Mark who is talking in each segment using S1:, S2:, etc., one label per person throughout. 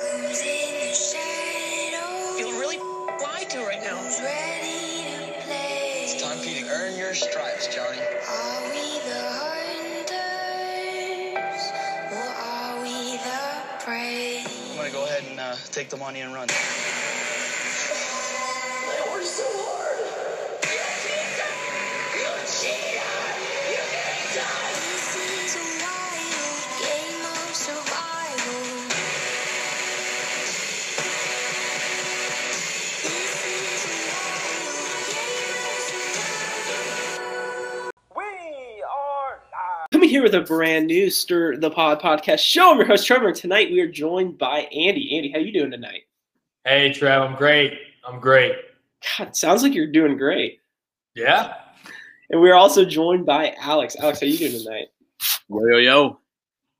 S1: Who's in?
S2: Feeling really lied to right now.
S1: Ready to play?
S3: It's time for you to earn your stripes, Johnny.
S1: Are we the hunters or are we the prey?
S3: I'm gonna go ahead and uh, take the money and run.
S1: This
S4: here with a brand new Stir the Pod podcast show. I'm your host Trevor. and Tonight we are joined by Andy. Andy, how you doing tonight?
S5: Hey, Trev, I'm great. I'm great.
S4: God, sounds like you're doing great.
S5: Yeah.
S4: And we're also joined by Alex. Alex, how you doing tonight?
S6: Yo yo yo.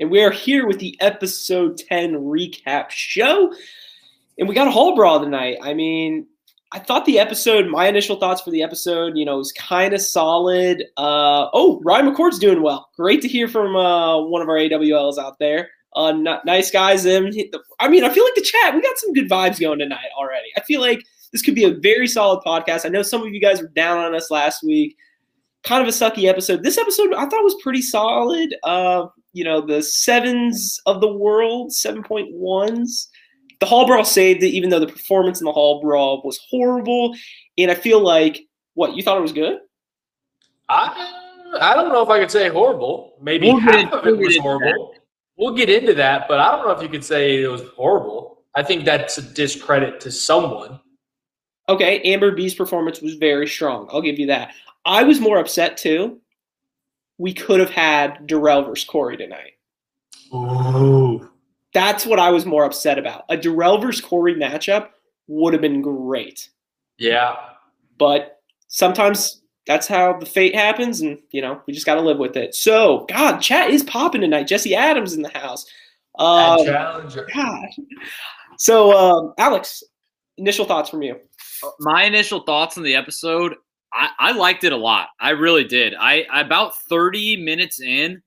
S4: And we are here with the episode 10 recap show. And we got a Hall Brawl tonight. I mean, I thought the episode, my initial thoughts for the episode, you know, was kind of solid. Uh, oh, Ryan McCord's doing well. Great to hear from uh, one of our AWLs out there. Uh, nice guys. Them. I mean, I feel like the chat, we got some good vibes going tonight already. I feel like this could be a very solid podcast. I know some of you guys were down on us last week. Kind of a sucky episode. This episode I thought was pretty solid. Uh, you know, the sevens of the world, 7.1s. The Hall Brawl saved it, even though the performance in the Hall Brawl was horrible. And I feel like, what, you thought it was good?
S5: I I don't know if I could say horrible. Maybe
S6: We'll get
S5: half
S6: into-
S5: of it
S6: we'll
S5: was
S6: into
S5: horrible. We'll get into that, but I don't know if you could say it was horrible. I think that's a discredit to someone.
S4: Okay, Amber B's performance was very strong. I'll give you that. I was more upset too. We could have had Darrell versus Corey tonight.
S5: Ooh.
S4: That's what I was more upset about. A Darrell versus Corey matchup would have been great.
S5: Yeah.
S4: But sometimes that's how the fate happens, and you know, we just gotta live with it. So, God, chat is popping tonight. Jesse Adams in the house.
S5: That
S4: Um,
S5: challenger.
S4: God. So, um, Alex, initial thoughts from you.
S6: My initial thoughts on the episode, I, I liked it a lot. I really did. I about 30 minutes in,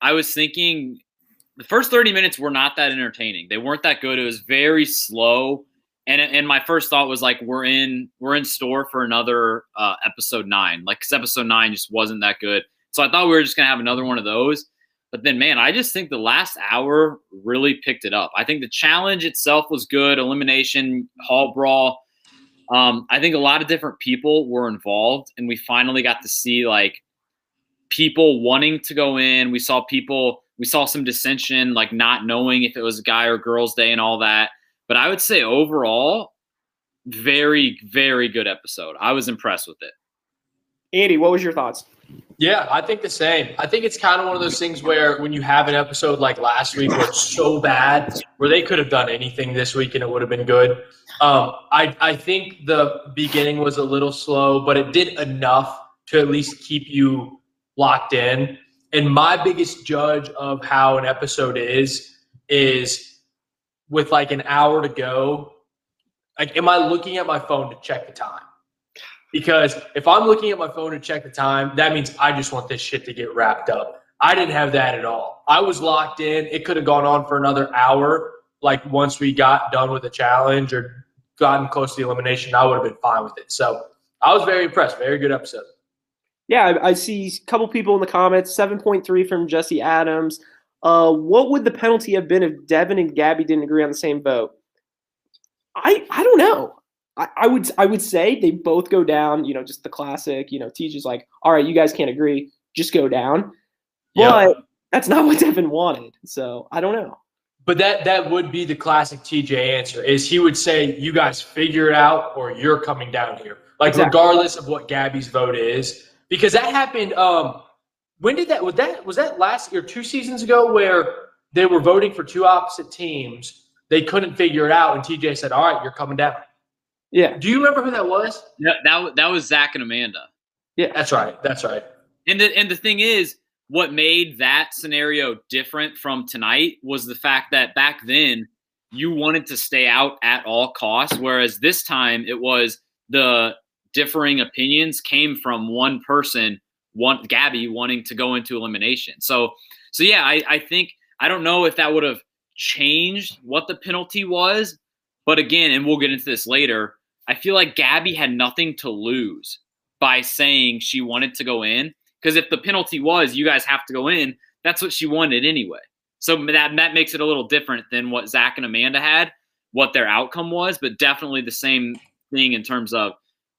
S6: I was thinking the first 30 minutes were not that entertaining. They weren't that good. It was very slow. And and my first thought was like we're in we're in store for another uh, episode nine. Like 'cause episode nine just wasn't that good. So I thought we were just gonna have another one of those. But then, man, I just think the last hour really picked it up. I think the challenge itself was good. Elimination, hall brawl. Um, I think a lot of different people were involved, and we finally got to see like people wanting to go in. We saw people, we saw some dissension, like not knowing if it was a guy or girls' day and all that. But I would say overall, very, very good episode. I was impressed with it.
S4: Andy, what was your thoughts?
S5: Yeah, I think the same. I think it's kind of one of those things where when you have an episode like last week where it's so bad, where they could have done anything this week and it would have been good. Um, I I think the beginning was a little slow, but it did enough to at least keep you locked in. And my biggest judge of how an episode is is with like an hour to go. Like, am I looking at my phone to check the time? Because if I'm looking at my phone to check the time, that means I just want this shit to get wrapped up. I didn't have that at all. I was locked in. It could have gone on for another hour. Like once we got done with the challenge or gotten close to the elimination, I would have been fine with it. So I was very impressed. Very good episode.
S4: Yeah, I, I see a couple people in the comments. Seven point three from Jesse Adams. Uh, what would the penalty have been if Devin and Gabby didn't agree on the same vote? I I don't know. I, I would I would say they both go down. You know, just the classic. You know, teacher's like, all right, you guys can't agree, just go down.
S5: Yep.
S4: But that's not what Devin wanted. So I don't know.
S5: But that that would be the classic TJ answer is he would say, You guys figure it out or you're coming down here. Like
S4: Exactly.
S5: regardless of what Gabby's vote is. Because that happened um when did that was that was that last year, two seasons ago where they were voting for two opposite teams. They couldn't figure it out, and TJ said, All right, you're coming down.
S4: Yeah,
S5: Do you remember who that was?
S6: That that, that was Zach and Amanda.
S5: Yeah, that's right. That's right.
S6: And the and the thing is, what made that scenario different from tonight was the fact that back then you wanted to stay out at all costs, whereas this time it was the differing opinions came from one person, one Gabby wanting to go into elimination. So so yeah, I, I think I don't know if that would have changed what the penalty was. But again, and we'll get into this later, I feel like Gabby had nothing to lose by saying she wanted to go in. Because if the penalty was, you guys have to go in, that's what she wanted anyway. So that, that makes it a little different than what Zach and Amanda had, what their outcome was, but definitely the same thing in terms of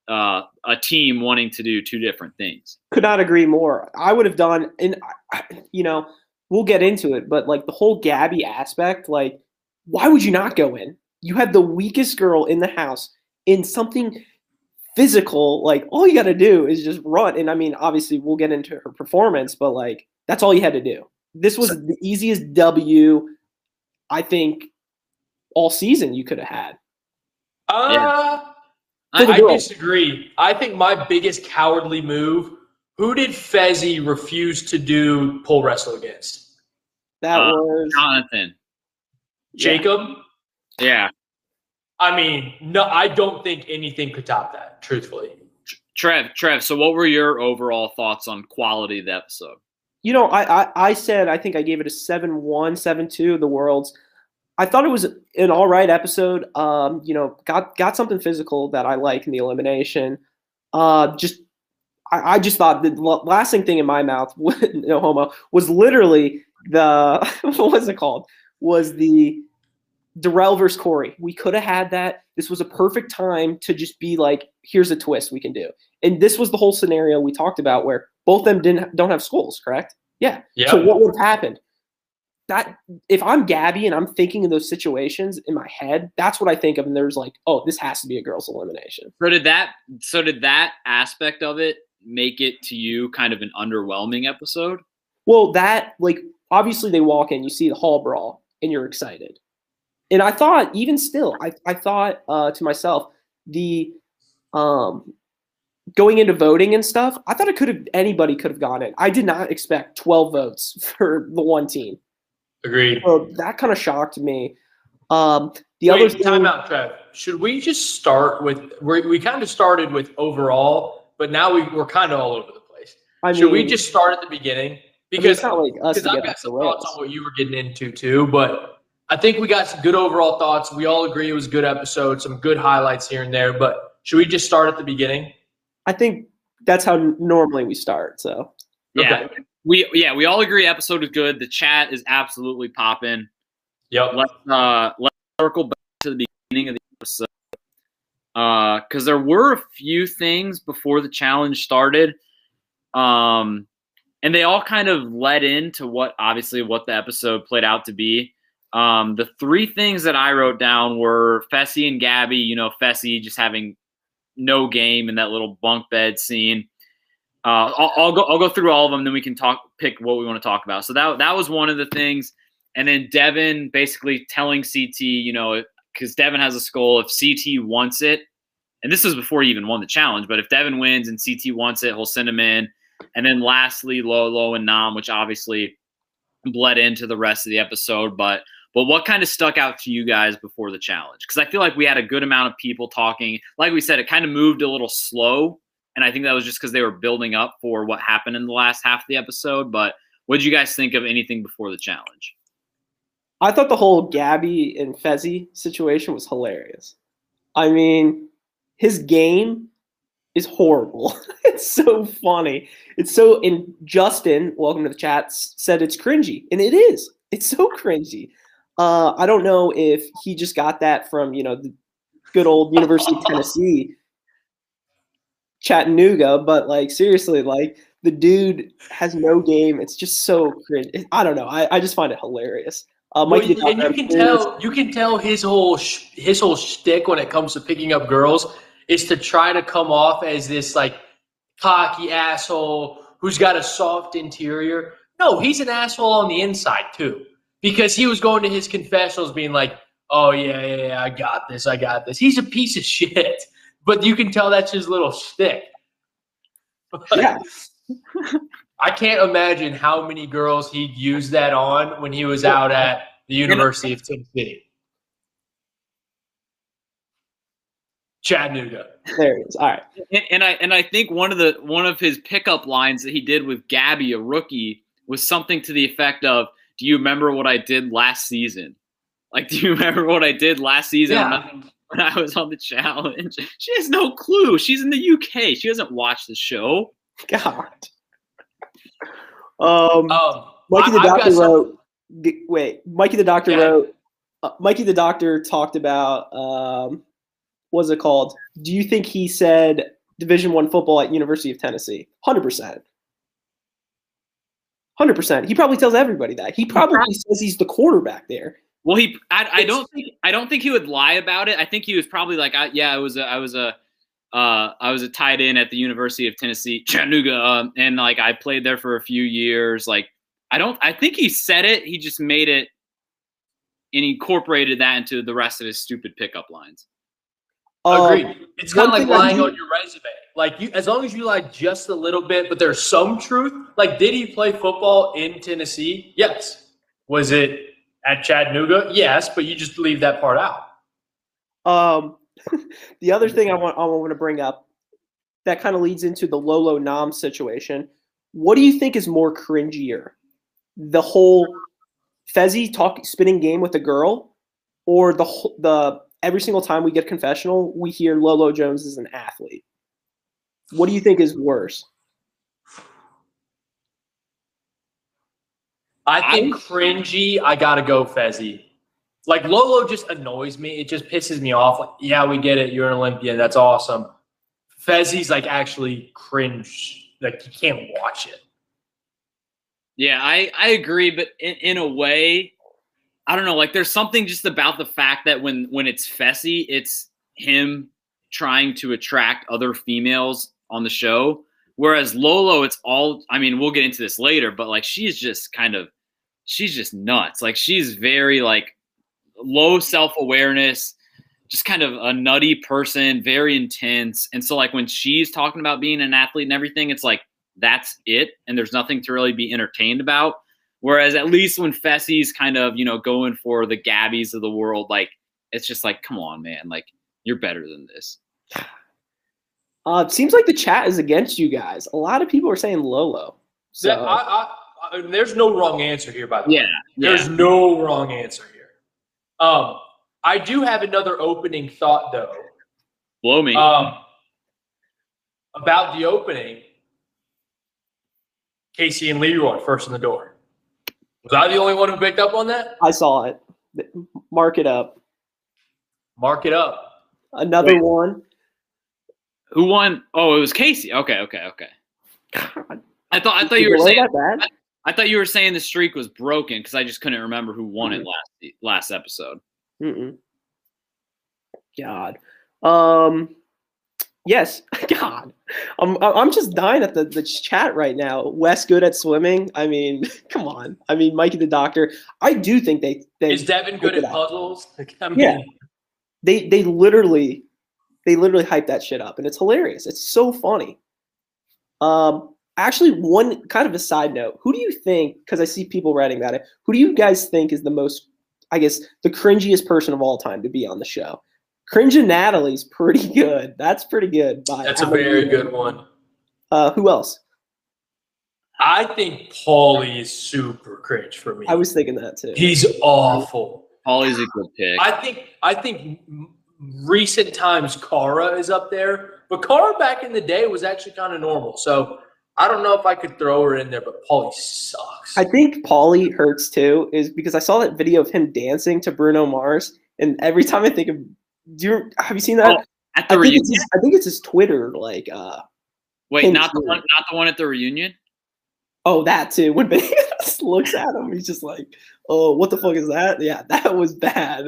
S6: uh, a team wanting to do two different things.
S4: Could not agree more. I would have done, and you know, we'll get into it, but like the whole Gabby aspect, like, why would you not go in? You had the weakest girl in the house in something physical. Like, all you got to do is just run. And I mean, obviously, we'll get into her performance, but like, that's all you had to do. This was the easiest W, I think, all season you could have had.
S5: Uh,
S4: For the
S5: I, I disagree. I think my biggest cowardly move. Who did Fessy refuse to do pole wrestle against?
S4: That
S6: Uh,
S4: was
S6: Jonathan.
S5: Jacob.
S6: Yeah.
S4: Uh,
S5: I mean, no, I don't think anything could top that. Truthfully,
S6: Trev, Trev, so what were your overall thoughts on quality of the episode?
S4: you know, I, I I said I think I gave it a 7-1, 7-2 the worlds. I thought it was an all right episode. Um, you know, got got something physical that I like in the elimination. Uh, just I, I just thought the lasting thing in my mouth, no homo, was literally the what was it called? Was the Darrell versus Corey. We could have had that. This was a perfect time to just be like, here's a twist we can do. And this was the whole scenario we talked about where both them didn't don't have skulls, correct? Yeah.
S5: yeah.
S4: So what would have happened? That if I'm Gabby and I'm thinking of those situations in my head, that's what I think of. And there's like, oh, this has to be a girls' elimination.
S6: So did that so did that aspect of it make it to you kind of an underwhelming episode?
S4: Well, that like obviously they walk in, you see the hall brawl, and you're excited. And I thought, even still, I, I thought uh, to myself, the um going into voting and stuff, I thought it could have anybody could have gone in. I did not expect 12 votes for the one team.
S5: Agreed.
S4: So that kind of shocked me. Um the
S5: Wait,
S4: other thing,
S5: time out, Trev. Should we just start with? we we kind of started with overall, but now we, we're kind of all over the place.
S4: I mean,
S5: Should we just start at the beginning?
S4: I mean,
S5: Because
S4: it's not like us
S5: because
S4: to
S5: I've got
S4: the
S5: some thoughts
S4: rails.
S5: on what you were getting into too, but I think we got some good overall thoughts. We all agree it was a good episode, some good highlights here and there. But should we just start at the beginning?
S4: I think that's how normally we start. So
S6: Yeah. We yeah, we all agree episode is good. The chat is absolutely popping.
S5: Yep.
S6: Let's uh let's circle back to the beginning of the episode. Uh because there were a few things before the challenge started. Um and they all kind of led into what obviously what the episode played out to be. Um, the three things that I wrote down were Fessy and Gabby, you know, Fessy just having no game in that little bunk bed scene. Uh, I'll, I'll go. I'll go through all of them, then we can talk. Pick what we want to talk about. So that that was one of the things, and then Devin basically telling CT, you know, because Devin has a skull. If CT wants it, and this was before he even won the challenge, but if Devin wins and CT wants it, he'll send him in. And then lastly, Lolo and Nam, which obviously bled into the rest of the episode. But but what kind of stuck out to you guys before the challenge? Because I feel like we had a good amount of people talking. Like we said, it kind of moved a little slow. And I think that was just because they were building up for what happened in the last half of the episode. But what did you guys think of anything before the challenge?
S4: I thought the whole Gabby and Fessy situation was hilarious. I mean, his game is horrible. it's so funny. It's so. And Justin, welcome to the chat, said it's cringy, and it is. It's so cringy. Uh, I don't know if he just got that from you know the good old University of Tennessee, Chattanooga, but like seriously, like the dude has no game. It's just so cringe. I don't know. I, I just find it hilarious. Uh,
S5: Well, and you can tell you can tell his whole sh- his whole shtick when it comes to picking up girls is to try to come off as this like cocky asshole who's got a soft interior. No, he's an asshole on the inside too, because he was going to his confessionals being like, "Oh yeah, yeah, yeah, I got this, I got this." He's a piece of shit, but you can tell that's his little shtick.
S4: Yeah.
S5: I can't imagine how many girls he'd use that on when he was out at the University of Tennessee. Chattanooga.
S4: There it is. All right.
S6: And, and I and I think one of the one of his pickup lines that he did with Gabby, a rookie, was something to the effect of, "Do you remember what I did last season?" Like, do you remember what I did last season
S5: Yeah.
S6: I, when I was on the challenge? She has no clue. She's in the UK. She doesn't watch the show.
S4: God. Um,
S5: Um,
S4: Mikey the
S5: I-
S4: doctor
S5: some-
S4: wrote. g- Wait, Mikey the doctor
S5: Yeah.
S4: wrote. Uh, Mikey the doctor talked about. Um, what's it called? Do you think he said Division One football at University of Tennessee? Hundred percent. Hundred percent. He probably tells everybody that. He probably says he's the quarterback there.
S6: Well, he, I, I don't think, I don't think he would lie about it. I think he was probably like, I, yeah, I was, a, I was a, uh, I was a tight end at the University of Tennessee, Chattanooga, um, and like I played there for a few years. Like, I don't, I think he said it. He just made it and incorporated that into the rest of his stupid pickup lines.
S4: Um,
S5: Agreed. It's kind of like lying
S4: do-
S5: on your resume. Like you, as long as you lie just a little bit, but there's some truth. Like, did he play football in Tennessee? Yes. Was it at Chattanooga? Yes, but you just leave that part out.
S4: Um, the other thing I want I want to bring up that kind of leads into the Lolo Nam situation. What do you think is more cringier, the whole Fessy talk spinning game with a girl, or the the every single time we get confessional we hear Lolo Jones is an athlete? What do you think is worse?
S5: I think cringy. I gotta go Fessy. Like Lolo just annoys me. It just pisses me off. Like, yeah, we get it. You're an Olympian. That's awesome. Fessy's like actually cringe. Like you can't watch it.
S6: Yeah, I, I agree, but in, in a way, I don't know. Like, there's something just about the fact that when when it's Fessy, it's him trying to attract other females on the show. Whereas Lolo, it's all. I mean, we'll get into this later, but like, she's just kind of, she's just nuts. Like, she's very like low self awareness, just kind of a nutty person, very intense. And so, like, when she's talking about being an athlete and everything, it's like that's it, and there's nothing to really be entertained about. Whereas at least when Fessy's kind of, you know, going for the Gabbies of the world, like it's just like, come on, man, like you're better than this.
S4: Uh, it seems like the chat is against you guys. A lot of people are saying Lolo. So
S5: Yeah, I, I, I, there's no wrong answer here, by the way.
S6: Yeah,
S5: There's no wrong answer here. Um, I do have another opening thought though.
S6: blow me.
S5: Um, about the opening, Kaycee and Leroy first in the door. Was I the only one who picked up on that?
S4: I saw it. Mark it up.
S5: Mark it up.
S4: Another
S6: Wait.
S4: one.
S6: Who won? Oh, it was Kaycee. Okay, okay, okay.
S4: God,
S6: I thought I thought you were saying
S4: that bad?
S6: I thought you were saying the streak was broken because I just couldn't remember who won it last last episode.
S4: Mm-mm. God. Um. Yes. God. I'm. I'm just dying at the the chat right now. Wes good at swimming. I mean, come on. I mean, Mikey the doctor. I do think they they
S5: Is Devin good at puzzles? Like, I mean,
S4: Yeah. they they literally they literally hype that shit up and it's hilarious it's so funny um actually one kind of a side note who do you think because i see people writing about it who do you guys think is the most i guess the cringiest person of all time to be on the show cringe and natalie's pretty good that's pretty good by
S5: That's a very
S4: Raymond.
S5: good one.
S4: uh who else
S5: I think Paulie is super cringe for me.
S4: i was thinking that too
S5: He's awful.
S6: Paulie's a good pick.
S5: I think I think recent times Cara is up there, but Cara back in the day was actually kind of normal. So I don't know if I could throw her in there, but Paulie sucks.
S4: I think Paulie hurts too, is because I saw that video of him dancing to Bruno Mars, and every time I think of, do you have you seen that?
S6: Oh, At the
S4: I think,
S6: reunion.
S4: it's his, I think it's his Twitter, like, uh,
S6: Wait,
S4: Pink
S6: not the one. Not the one at the reunion.
S4: oh, that too. When Bananas looks at him, he's just like, oh, what the fuck is that? Yeah, that was bad.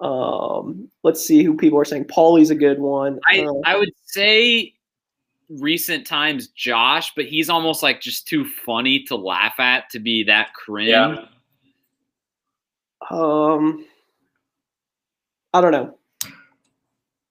S4: Um, let's see who people are saying. Paulie's a good one.
S6: I
S4: Uh,
S6: I would say recent times Josh, but he's almost like just too funny to laugh at to be that cringe.
S5: Yeah.
S4: Um, I don't know.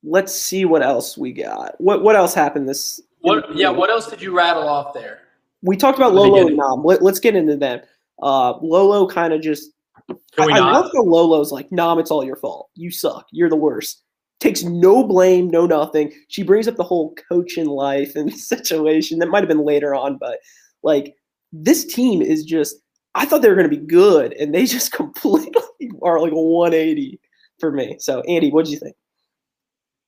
S4: Let's see what else we got. What what else happened this?
S5: What? Yeah. What else did you rattle off there?
S4: We talked about
S5: At
S4: Lolo and
S5: beginning.
S4: Nam. Let, us get into them. Uh, Lolo kind of just.
S5: Can we
S4: I, I love how Lolo's like, Nam, it's all your fault. You suck. You're the worst. Takes no blame, no nothing. She brings up the whole coach in life and situation. That might have been later on, but like this team is just. I thought they were going to be good, and they just completely are like a 180 for me. So Andy, what do you think?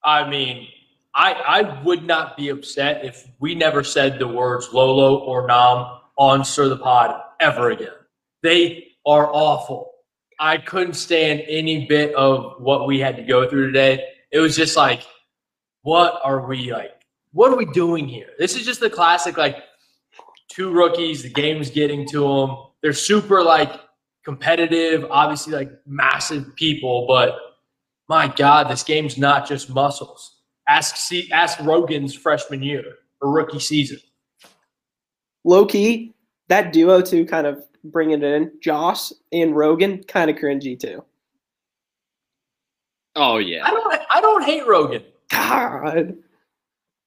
S5: I mean, I I would not be upset if we never said the words Lolo or Nam on Stir the Pod ever again. They are awful. I couldn't stand any bit of what we had to go through today. It was just like, what are we like? What are we doing here? This is just the classic like two rookies. The game's getting to them. They're super like competitive, obviously like massive people, but my God, this game's not just muscles. Ask C- ask Rogan's freshman year or rookie season.
S4: Low key, that duo too, kind of bringing it in. Josh and Rogan, kind of cringy too.
S6: Oh yeah.
S5: I don't I don't hate Rogan.
S4: God.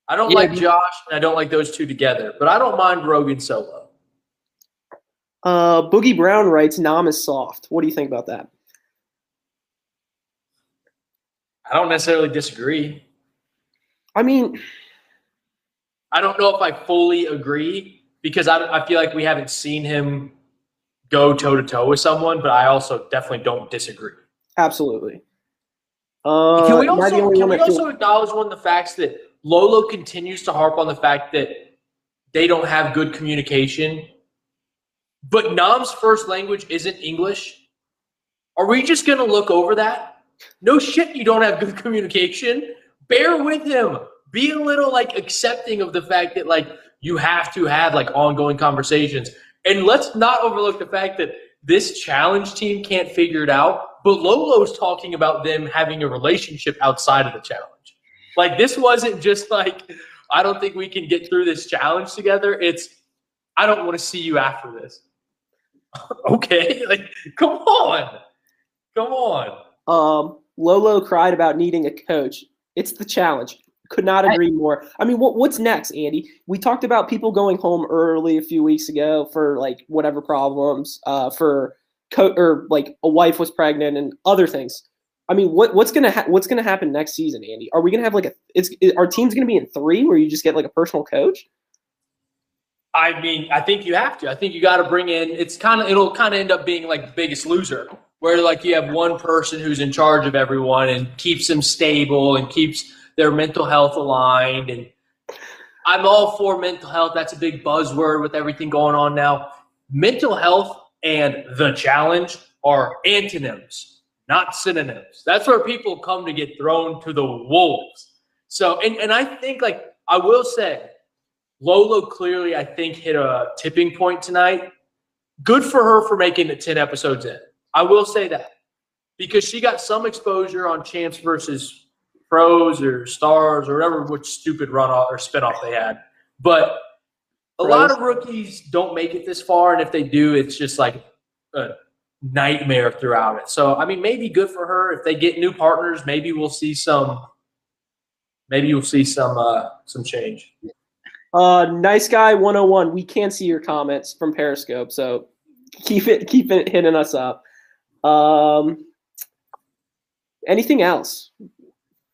S5: I don't
S6: Yeah,
S5: like Josh and I don't like those two together, but I don't mind Rogan solo.
S4: Uh, Boogie Brown writes, "Nam is soft." What do you think about that?
S5: I don't necessarily disagree.
S4: I mean,
S5: I don't know if I fully agree because I, I feel like we haven't seen him go toe to toe with someone, but I also definitely don't disagree.
S4: absolutely. Uh,
S5: Can we also can we also acknowledge one of the facts that Lolo continues to harp on the fact that they don't have good communication, but Nam's first language isn't English. Are we just gonna look over that? No shit, you don't have good communication. Bear with him. Be a little like accepting of the fact that like you have to have like ongoing conversations. And let's not overlook the fact that this challenge team can't figure it out. But Lolo's talking about them having a relationship outside of the challenge. Like this wasn't just like I don't think we can get through this challenge together. It's I don't want to see you after this. okay, like come on, come on.
S4: Um, Lolo cried about needing a coach. It's the challenge. Could not agree more. I mean, what, what's next, Andy? We talked about people going home early a few weeks ago for like whatever problems, uh, for co- or like a wife was pregnant and other things. I mean, what what's gonna ha- what's gonna happen next season, Andy? Are we gonna have like a? It's our team's gonna be in three where you just get like a personal coach?
S5: I mean, I think you have to. I think you got to bring in. It's kind of it'll kind of end up being like the Biggest Loser, where like you have one person who's in charge of everyone and keeps them stable and keeps their mental health aligned. And I'm all for mental health. That's a big buzzword with everything going on now. Mental health and the challenge are antonyms, not synonyms. That's where people come to get thrown to the wolves. So, and, and I think like I will say, Lolo clearly, I think, hit a tipping point tonight. Good for her for making it 10 episodes in. I will say that because she got some exposure on Champs versus Pros or Stars or whatever, which stupid runoff or spinoff they had. But a lot of rookies don't make it this far. And if they do, it's just like a nightmare throughout it. So, I mean, maybe good for her. If they get new partners, maybe we'll see some. Maybe you'll see some uh, some change.
S4: Uh, nice guy 101. We can't see your comments from Periscope, so keep it keep it hitting us up. Um, anything else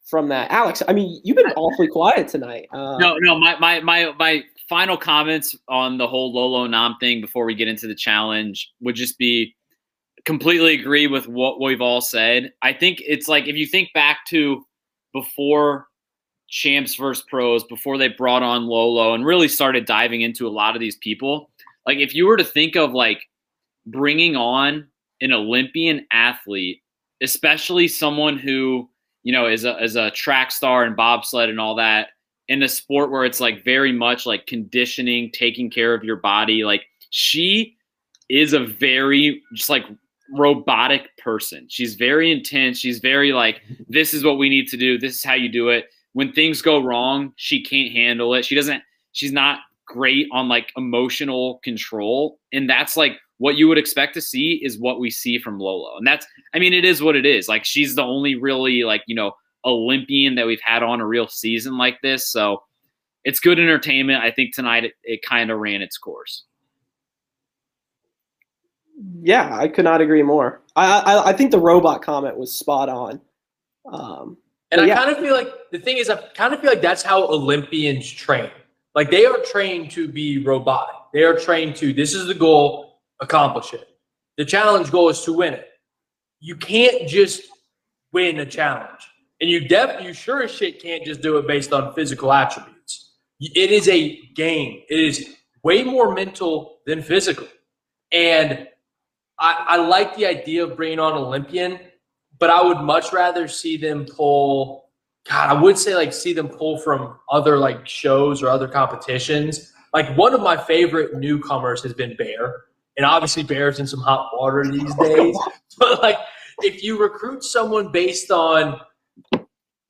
S4: from that, Alex? I mean, you've been awfully quiet tonight. Uh,
S6: No, no. My my my my final comments on the whole Lolo Nam thing before we get into the challenge would just be completely agree with what we've all said. I think it's like if you think back to before champs versus pros, before they brought on Lolo and really started diving into a lot of these people. Like if you were to think of like bringing on an Olympian athlete, especially someone who you know as a is a track star and bobsled and all that in a sport where it's like very much like conditioning, taking care of your body. Like she is a very just like robotic person. She's very intense. She's very like, this is what we need to do. This is how you do it. When things go wrong, she can't handle it. She doesn't, she's not great on like emotional control. And that's like what you would expect to see is what we see from Lolo. And that's, I mean, it is what it is. Like she's the only really like, you know, Olympian that we've had on a real season like this. So it's good entertainment. I think tonight it, it kind of ran its course.
S4: Yeah, I could not agree more. I I, I think the robot comment was spot on. Um,
S5: And I
S4: yeah.
S5: kind of feel like the thing is, I kind of feel like that's how Olympians train. Like they are trained to be robotic. They are trained to this is the goal, accomplish it. The challenge goal is to win it. you can't just win a challenge. And you def you sure as shit can't just do it based on physical attributes. It is a game. It is way more mental than physical. And I, I like the idea of bringing on Olympian, but I would much rather see them pull. God, I would say like see them pull from other like shows or other competitions. Like one of my favorite newcomers has been Bear, and obviously Bear's in some hot water these days. But like, if you recruit someone based on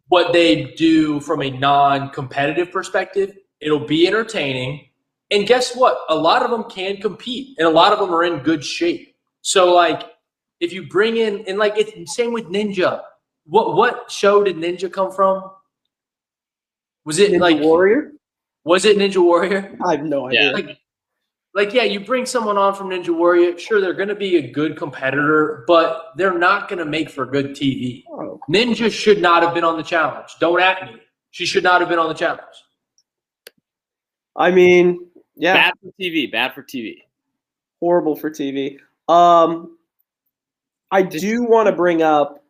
S5: what they do from a non-competitive perspective, it'll be entertaining. And guess what? A lot of them can compete, and a lot of them are in good shape. So like, if you bring in and like it's same with Ninja. What what show did Ninja come from? Was it
S4: Ninja
S5: like
S4: Warrior?
S5: was it Ninja Warrior?
S4: I have no idea.
S6: Yeah.
S5: Like, like yeah, you bring someone on from Ninja Warrior. Sure, they're going to be a good competitor, but they're not going to make for good TV.
S4: Oh,
S5: Ninja should not have been on the challenge. Don't at me. She should not have been on the challenge.
S4: I mean, yeah,
S6: Bad for TV. Bad for TV.
S4: horrible for TV. Um, I do want to bring up,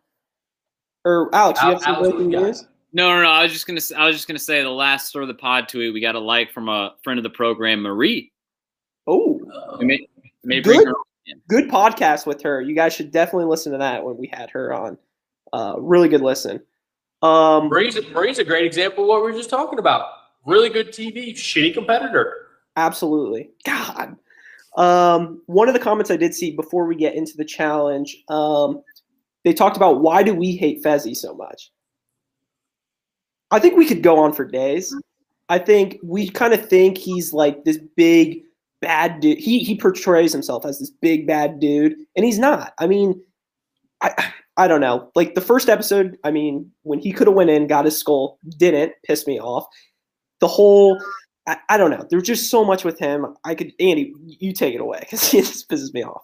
S4: or Alex, you have some
S5: Alex,
S4: breaking
S5: what
S4: news?
S6: No, no, no. I was just gonna. s- I was just gonna say the last sort of the pod tweet we got a like from a friend of the program, Marie.
S4: Oh,
S6: may, may
S4: Good. good podcast with her. You guys should definitely listen to that when we had her on. Uh, really good listen. Um,
S5: Marie's, Marie's a great example of what we were just talking about. Really good TV, shitty competitor.
S4: Absolutely. God. Um, one of the comments I did see before we get into the challenge, um, they talked about why do we hate Fessy so much? I think we could go on for days. I think we kind of think he's like this big bad dude. He he portrays himself as this big bad dude, and he's not. I mean, I I don't know. Like the first episode, I mean, when he could have went in, got his skull, didn't piss me off. The whole I, I don't know. There's just so much with him. I could Andy, you take it away because he just pisses me off.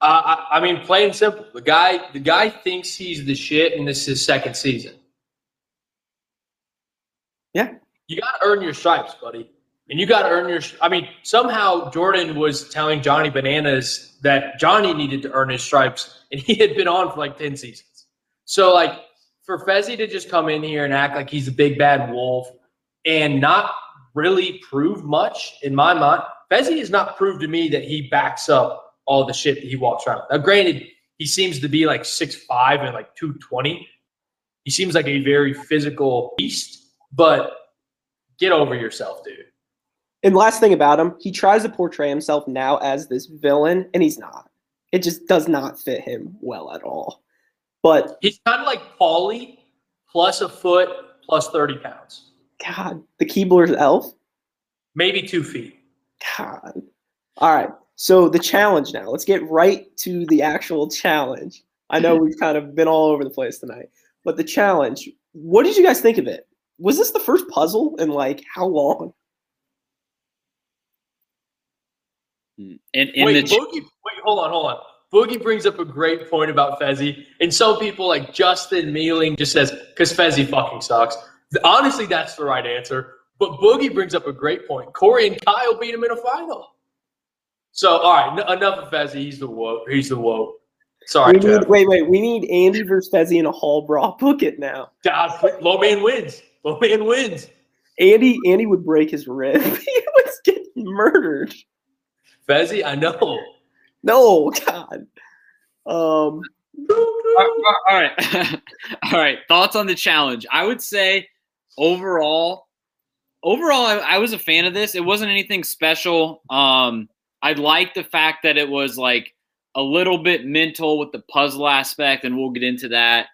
S5: Uh, I, I mean, plain and simple. The guy, the guy thinks he's the shit, and this is his second season.
S4: Yeah.
S5: you got to earn your stripes, buddy, and you got to earn your. I mean, somehow Jordan was telling Johnny Bananas that Johnny needed to earn his stripes, and he had been on for like ten seasons. So, like, for Fessy to just come in here and act like he's a big bad wolf and not really prove much in my mind, Fessy has not proved to me that he backs up all the shit that he walks around. Now, granted, he seems to be like 6'5 and like 220. He seems like a very physical beast, but get over yourself, dude.
S4: And last thing about him, he tries to portray himself now as this villain, and he's not. It just does not fit him well at all. But
S5: He's kind of like Paulie plus a foot plus 30 pounds,
S4: God, the Keebler's elf.
S5: maybe two feet.
S4: God. All right. So the challenge now. Let's get right to the actual challenge. I know we've kind of been all over the place tonight, but the challenge. What did you guys think of it? Was this the first puzzle in like how long?
S6: In, in
S5: wait,
S6: the
S5: Boogie, wait, hold on, hold on. Boogie brings up a great point about Fessy, and some people like Justin Mealing just says because Fessy fucking sucks. Honestly, that's the right answer. But Boogie brings up a great point. Corey and Kyle beat him in a final. So, all right, n- enough of Fessy. He's the woe. He's the woe. Sorry,
S4: we need, wait, wait. We need Andy versus Fessy in a hall brawl. Book it now.
S5: God, low man wins. Low man wins.
S4: Andy, Andy would break his rib. he was getting murdered.
S5: Fessy, I know.
S4: No, God. Um,
S6: all right, all right. Thoughts on the challenge? I would say overall, overall, I, I was a fan of this. It wasn't anything special. Um, I like the fact that it was like a little bit mental with the puzzle aspect, and we'll get into that.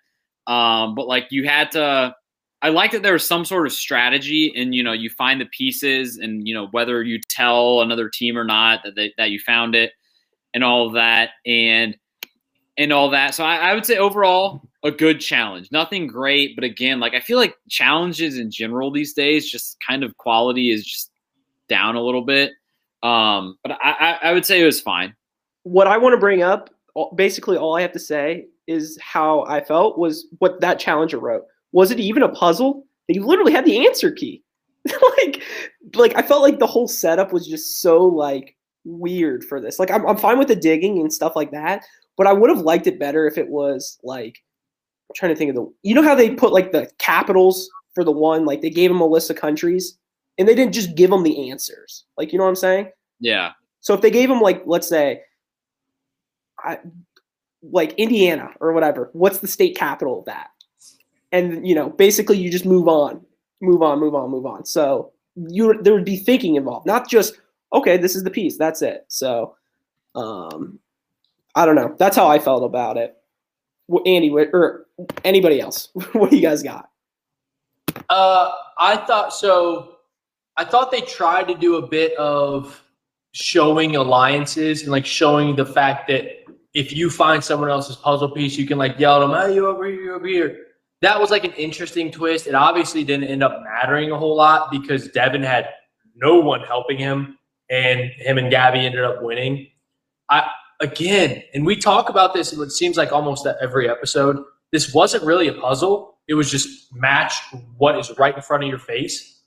S6: Um, but like you had to, I like that there was some sort of strategy, and you know, you find the pieces, and you know whether you tell another team or not that they, that you found it, and all of that, and and all that. So I, I would say overall a good challenge. Nothing great, but again, like I feel like challenges in general these days, just kind of quality is just down a little bit. Um, but I, I, I would say it was fine.
S4: what I want to bring up, basically all I have to say is how I felt was what that challenger wrote. Was it even a puzzle? They literally had the answer key. like, like I felt like the whole setup was just so like weird for this. Like I'm, I'm fine with the digging and stuff like that, but I would have liked it better if it was like I'm trying to think of the you know how they put like the capitals for the one like they gave them a list of countries and they didn't just give them the answers. Like you know what I'm saying?
S6: Yeah.
S4: So if they gave them like let's say I, like Indiana or whatever, what's the state capital of that? And you know, basically you just move on, move on, move on, move on. So you there would be thinking involved, not just okay, this is the piece, that's it. So um I don't know. That's how I felt about it. Andy or anybody else, what do you guys got?
S5: Uh, I thought so. I thought they tried to do a bit of showing alliances and like showing the fact that if you find someone else's puzzle piece, you can like yell at them, "Hey, you over here, you over here." That was like an interesting twist. It obviously didn't end up mattering a whole lot because Devin had no one helping him, and him and Gabby ended up winning. I again, and we talk about this. It seems like almost every episode. This wasn't really a puzzle. It was just match what is right in front of your face.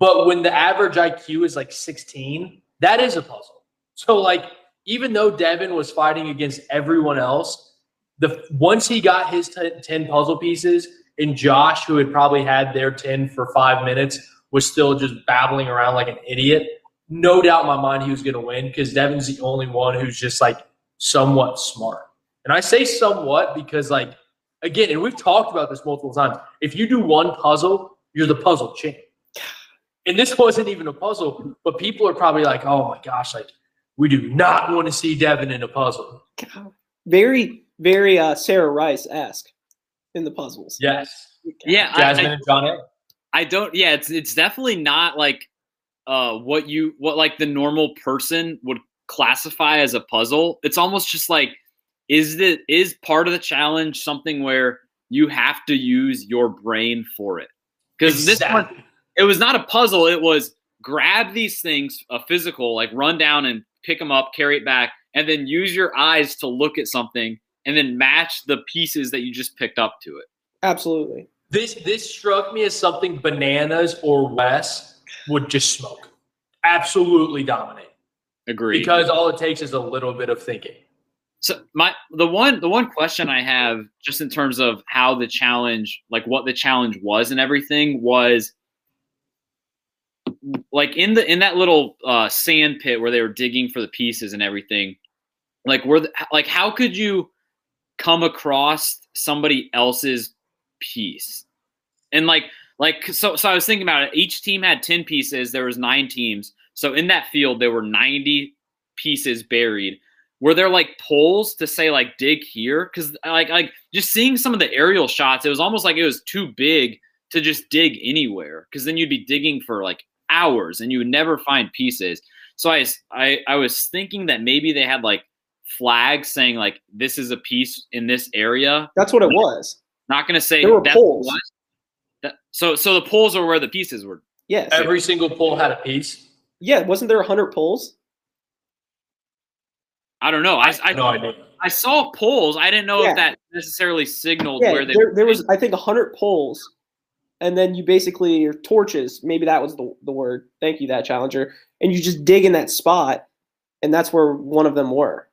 S5: But when the average IQ is like 16, that is a puzzle. So like even though Devin was fighting against everyone else, the once he got his t- 10 puzzle pieces and Josh who had probably had their 10 for 5 minutes was still just babbling around like an idiot, no doubt in my mind he was going to win cuz Devin's the only one who's just like somewhat smart. And I say somewhat because like again, and we've talked about this multiple times. If you do one puzzle, you're the puzzle champ. And this wasn't even a puzzle, but people are probably like, "Oh my gosh, like we do not want to see Devin in a puzzle."
S4: Very, very uh, Sarah Rice esque in the puzzles.
S5: Yes,
S6: Yeah. I-
S5: Jasmine
S6: I,
S5: and John A.
S6: I don't. Yeah, it's it's definitely not like uh what you what like the normal person would classify as a puzzle. It's almost just like is the is part of the challenge something where you have to use your brain for it because this one it was not a puzzle. It was grab these things, a physical, like run down and pick them up, carry it back, and then use your eyes to look at something and then match the pieces that you just picked up to it.
S4: Absolutely.
S5: This this struck me as something bananas or Wes would just smoke, absolutely dominate
S6: Agree.
S5: because all it takes is a little bit of thinking.
S6: So my the one the one question I have just in terms of how the challenge like what the challenge was and everything was like in the in that little uh, sand pit where they were digging for the pieces and everything like were the, like how could you come across somebody else's piece. And like like so so I was thinking about it. Each team had 10 pieces. There was 9 teams. So in that field there were 90 pieces buried. Were there like poles to say like dig here? Because like like just seeing some of the aerial shots it was almost like it was too big to just dig anywhere. Because then you'd be digging for like hours and you would never find pieces. So I, I i was thinking that maybe they had like flags saying like this is a piece in this area
S4: That's what it was.
S6: not gonna say
S4: There were
S6: that's
S4: poles.
S6: what- that- so so the poles are where the pieces were
S4: Yes.
S5: Every single pole had a piece.
S4: yeah. Wasn't there hundred poles?
S6: i don't know i i,
S5: No idea.
S6: I saw poles i didn't know
S4: Yeah.
S6: if that necessarily signaled
S4: Yeah.
S6: where they
S4: There,
S6: were
S4: there was I think hundred poles, and then you basically your torches. Maybe that was the the word. Thank you, that challenger. And you just dig in that spot, and that's where one of them were.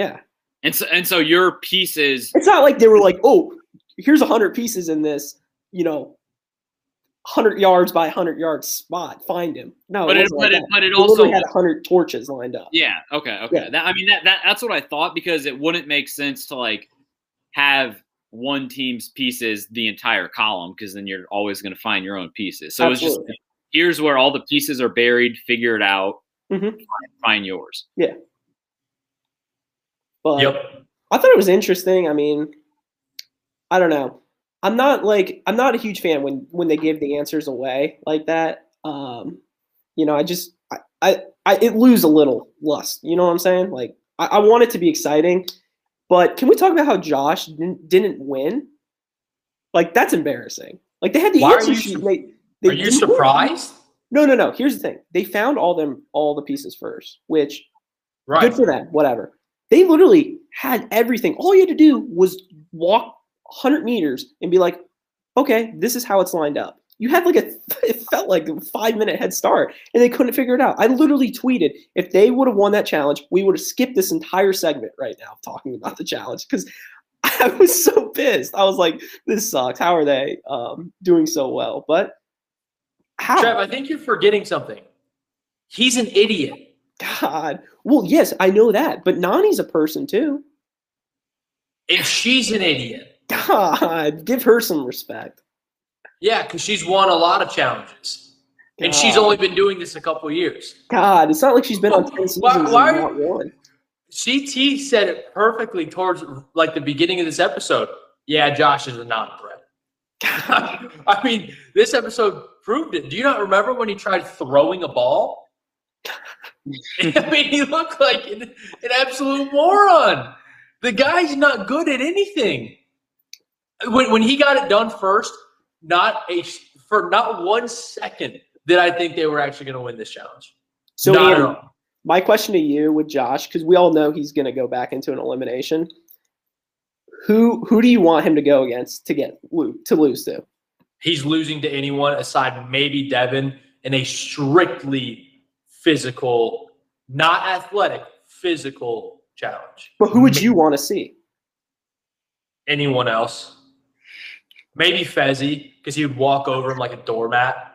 S4: Yeah.
S6: and so and so your pieces
S4: It's not like they were like, oh, here's a hundred pieces in this, you know, hundred yards by hundred yards spot. Find him. No,
S6: but
S4: it,
S6: it but
S4: like
S6: it but it also
S4: had hundred torches lined up.
S6: Yeah. Okay. Okay.
S4: Yeah.
S6: That, I mean, that, that that's what I thought because it wouldn't make sense to like have one team's pieces the entire column because then you're always going to find your own pieces. So it's just here's where all the pieces are buried. Figure it out.
S4: Mhm.
S6: Find, find yours.
S4: But
S5: Yep.
S4: I thought it was interesting. I mean, I don't know. I'm not like I'm not a huge fan when when they give the answers away like that. Um, you know, I just I I, I it lose a little lust. You know what I'm saying? Like I, I want it to be exciting, but can we talk about how Josh didn't, didn't win? Like that's embarrassing. Like they had the
S5: Why
S4: answer sheet.
S5: su-
S4: They, they
S5: Are you
S4: didn't win.
S5: surprised?
S4: No, no, no. Here's the thing. They found all them all the pieces first, which
S5: Right.
S4: Good for them. Whatever. They literally had everything. All you had to do was walk 100 meters and be like, okay, this is how it's lined up. You had like a, it felt like a five minute head start, and they couldn't figure it out. I literally tweeted if they would have won that challenge, we would have skipped this entire segment right now talking about the challenge because I was so pissed. I was like, this sucks. How are they um, doing so well? But how?
S5: Trev, I think you're forgetting something. He's an idiot.
S4: God. Well, yes, I know that, but Nany's a person too.
S5: And she's an idiot.
S4: God, give her some respect.
S5: Yeah, because she's won a lot of challenges. And she's only been doing this a couple years.
S4: God, it's not like she's been on 10 seasons
S5: Why-
S4: and
S5: why-
S4: not one.
S5: CT said it perfectly towards like the beginning of this episode. Yeah, Josh is a non-threat. I mean, this episode proved it. Do you not remember when he tried throwing a ball? I mean, he looked like an, an absolute moron. The guy's not good at anything. When, when he got it done first, not a for not one second did I think they were actually going to win this challenge.
S4: So,
S5: not
S4: Ian, my question to you with Josh, because we all know he's going to go back into an elimination. Who who do you want him to go against to get to lose to?
S5: he's losing to anyone aside maybe Devin in a strictly physical, not athletic, physical challenge.
S4: But who would you want to see?
S5: Anyone else? Maybe Fessy, because he would walk over him like a doormat.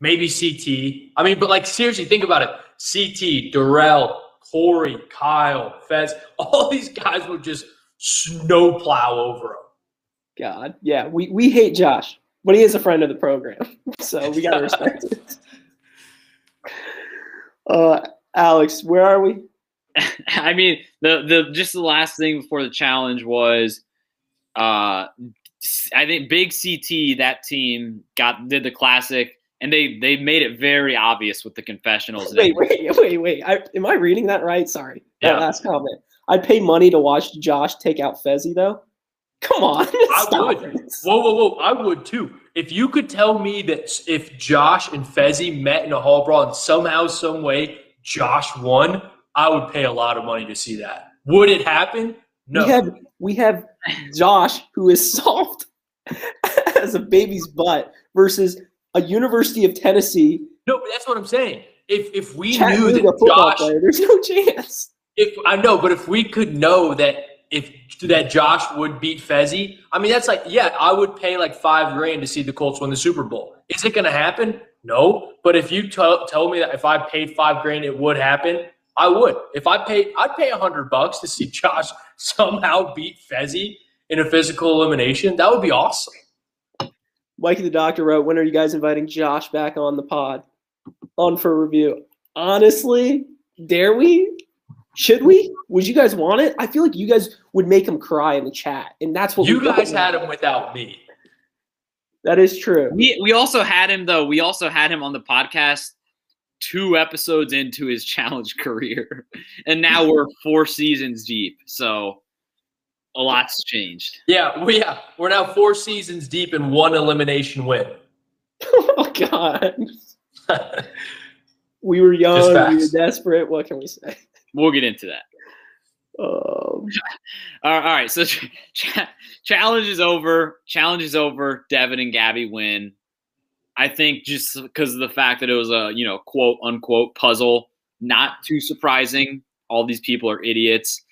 S5: Maybe CT. I mean, but like seriously, think about it. CT, Darrell, Corey, Kyle, Fez, all these guys would just snowplow over him.
S4: God, yeah, we, we hate Josh, but he is a friend of the program, so we gotta respect it. Uh, Alex, where are we?
S6: I mean, the the just the last thing before the challenge was, uh, I think Big CT that team got did the classic, and they they made it very obvious with the confessionals.
S4: Wait, wait, wait, wait. I, am I reading that right? Sorry, that
S6: Yeah.
S4: last comment. I'd pay money to watch Josh take out Fessy, though. Come on,
S5: I
S4: stop
S5: would.
S4: it.
S5: Whoa, whoa, whoa. I would too. If you could tell me that if Josh and Fessy met in a hall brawl and somehow, some way, Josh won, I would pay a lot of money to see that. Would it happen? No.
S4: We have we have Josh who is soft as a baby's butt versus a University of Tennessee
S5: no, but that's what I'm saying. If if we knew that Josh,
S4: player. There's no chance.
S5: if I know, but if we could know that if that Josh would beat Fessy, I mean that's like yeah, I would pay like five grand to see the Colts win the Super Bowl. Is it going to happen? No, but if you tell tell me that if I paid five grand, it would happen. I would. If I paid, I'd pay a hundred bucks to see Josh somehow beat Fessy in a physical elimination. That would be awesome.
S4: Mikey the doctor wrote, "When are you guys inviting Josh back on the pod, on for review?" Honestly, dare we? Should we? Would you guys want it? I feel like you guys would make him cry in the chat, and that's what
S5: You
S4: we
S5: guys had
S4: want.
S5: him without me.
S4: That is true.
S6: We we also had him though. We also had him on the podcast two episodes into his challenge career, and now we're four seasons deep. So a lot's changed.
S5: Yeah, we yeah, we're now four seasons deep in one elimination win.
S4: oh God, we were young, we were desperate. What can we say?
S6: We'll get into that.
S4: Um,
S6: All right, all right. So ch- ch- challenge is over. Challenge is over. Devin and Gabby win. I think just because of the fact that it was a you know quote unquote puzzle, not too surprising. All these people are idiots.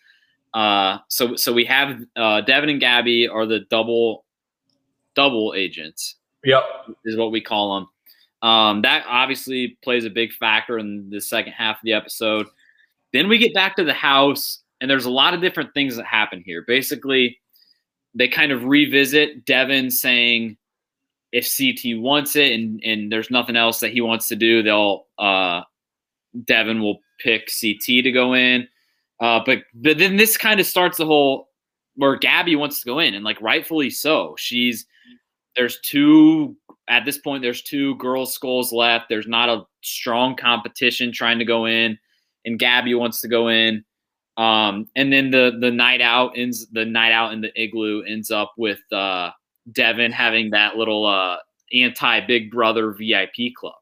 S6: Uh, so so we have uh, Devin and Gabby are the double double agents
S5: Yep.
S6: is what we call them. Um, that obviously plays a big factor in the second half of the episode. Then we get back to the house, and there's a lot of different things that happen here. Basically, they kind of revisit Devin saying if CT wants it and, and there's nothing else that he wants to do, they'll uh, Devin will pick CT to go in. Uh, but but then this kind of starts the whole where Gabby wants to go in, and like rightfully so. She's there's two at this point there's two girls skulls left there's not a strong competition trying to go in and gabby wants to go in um, and then the the night out ends the night out in the igloo ends up with uh, devin having that little uh, anti big brother vip club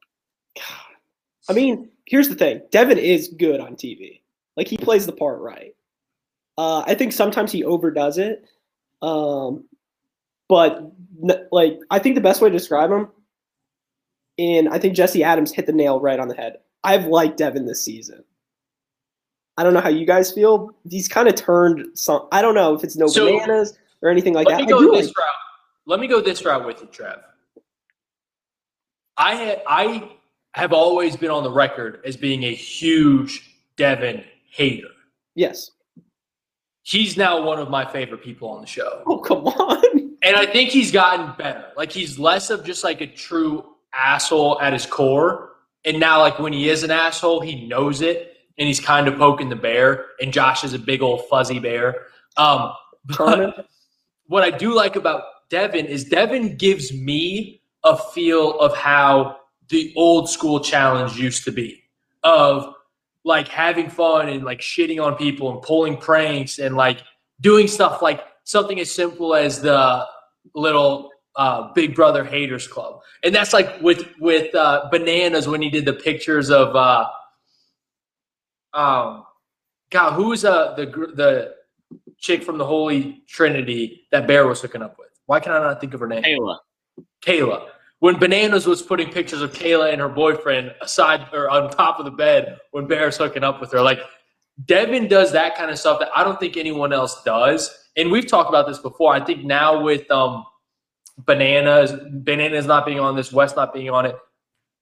S4: I mean, here's the thing: Devin is good on TV. Like he plays the part right. Uh, I think sometimes he overdoes it, um, but like I think the best way to describe him, and I think Jesse Adams hit the nail right on the head. I've liked Devin this season. I don't know how you guys feel. He's kind of turned some. I don't know if it's no
S5: So-
S4: bananas or anything like
S5: Let
S4: that.
S5: me go this
S4: like-
S5: route. Let me go this route with you, Trev. I ha- I have always been on the record as being a huge Devin hater.
S4: yes.
S5: He's now one of my favorite people on the show.
S4: Oh come on.
S5: And I think he's gotten better. Like he's less of just like a true asshole at his core. And now like when he is an asshole, he knows it and he's kind of poking the bear. And Josh is a big old fuzzy bear. Um but what I do like about Devin is Devin gives me a feel of how the old school challenge used to be. Of like having fun and like shitting on people and pulling pranks and like doing stuff like something as simple as the little uh, Big Brother Haters Club, and that's like with with uh, bananas when he did the pictures of uh, um, God, who's uh the the chick from the Holy Trinity that Bear was hooking up with? Why can I not think of her name?
S6: Kayla.
S5: Kayla. When Bananas was putting pictures of Kayla and her boyfriend aside or on top of the bed when Bear's hooking up with her, like Devin does that kind of stuff that I don't think anyone else does. And we've talked about this before. I think now with um Bananas, Bananas not being on this, West not being on it,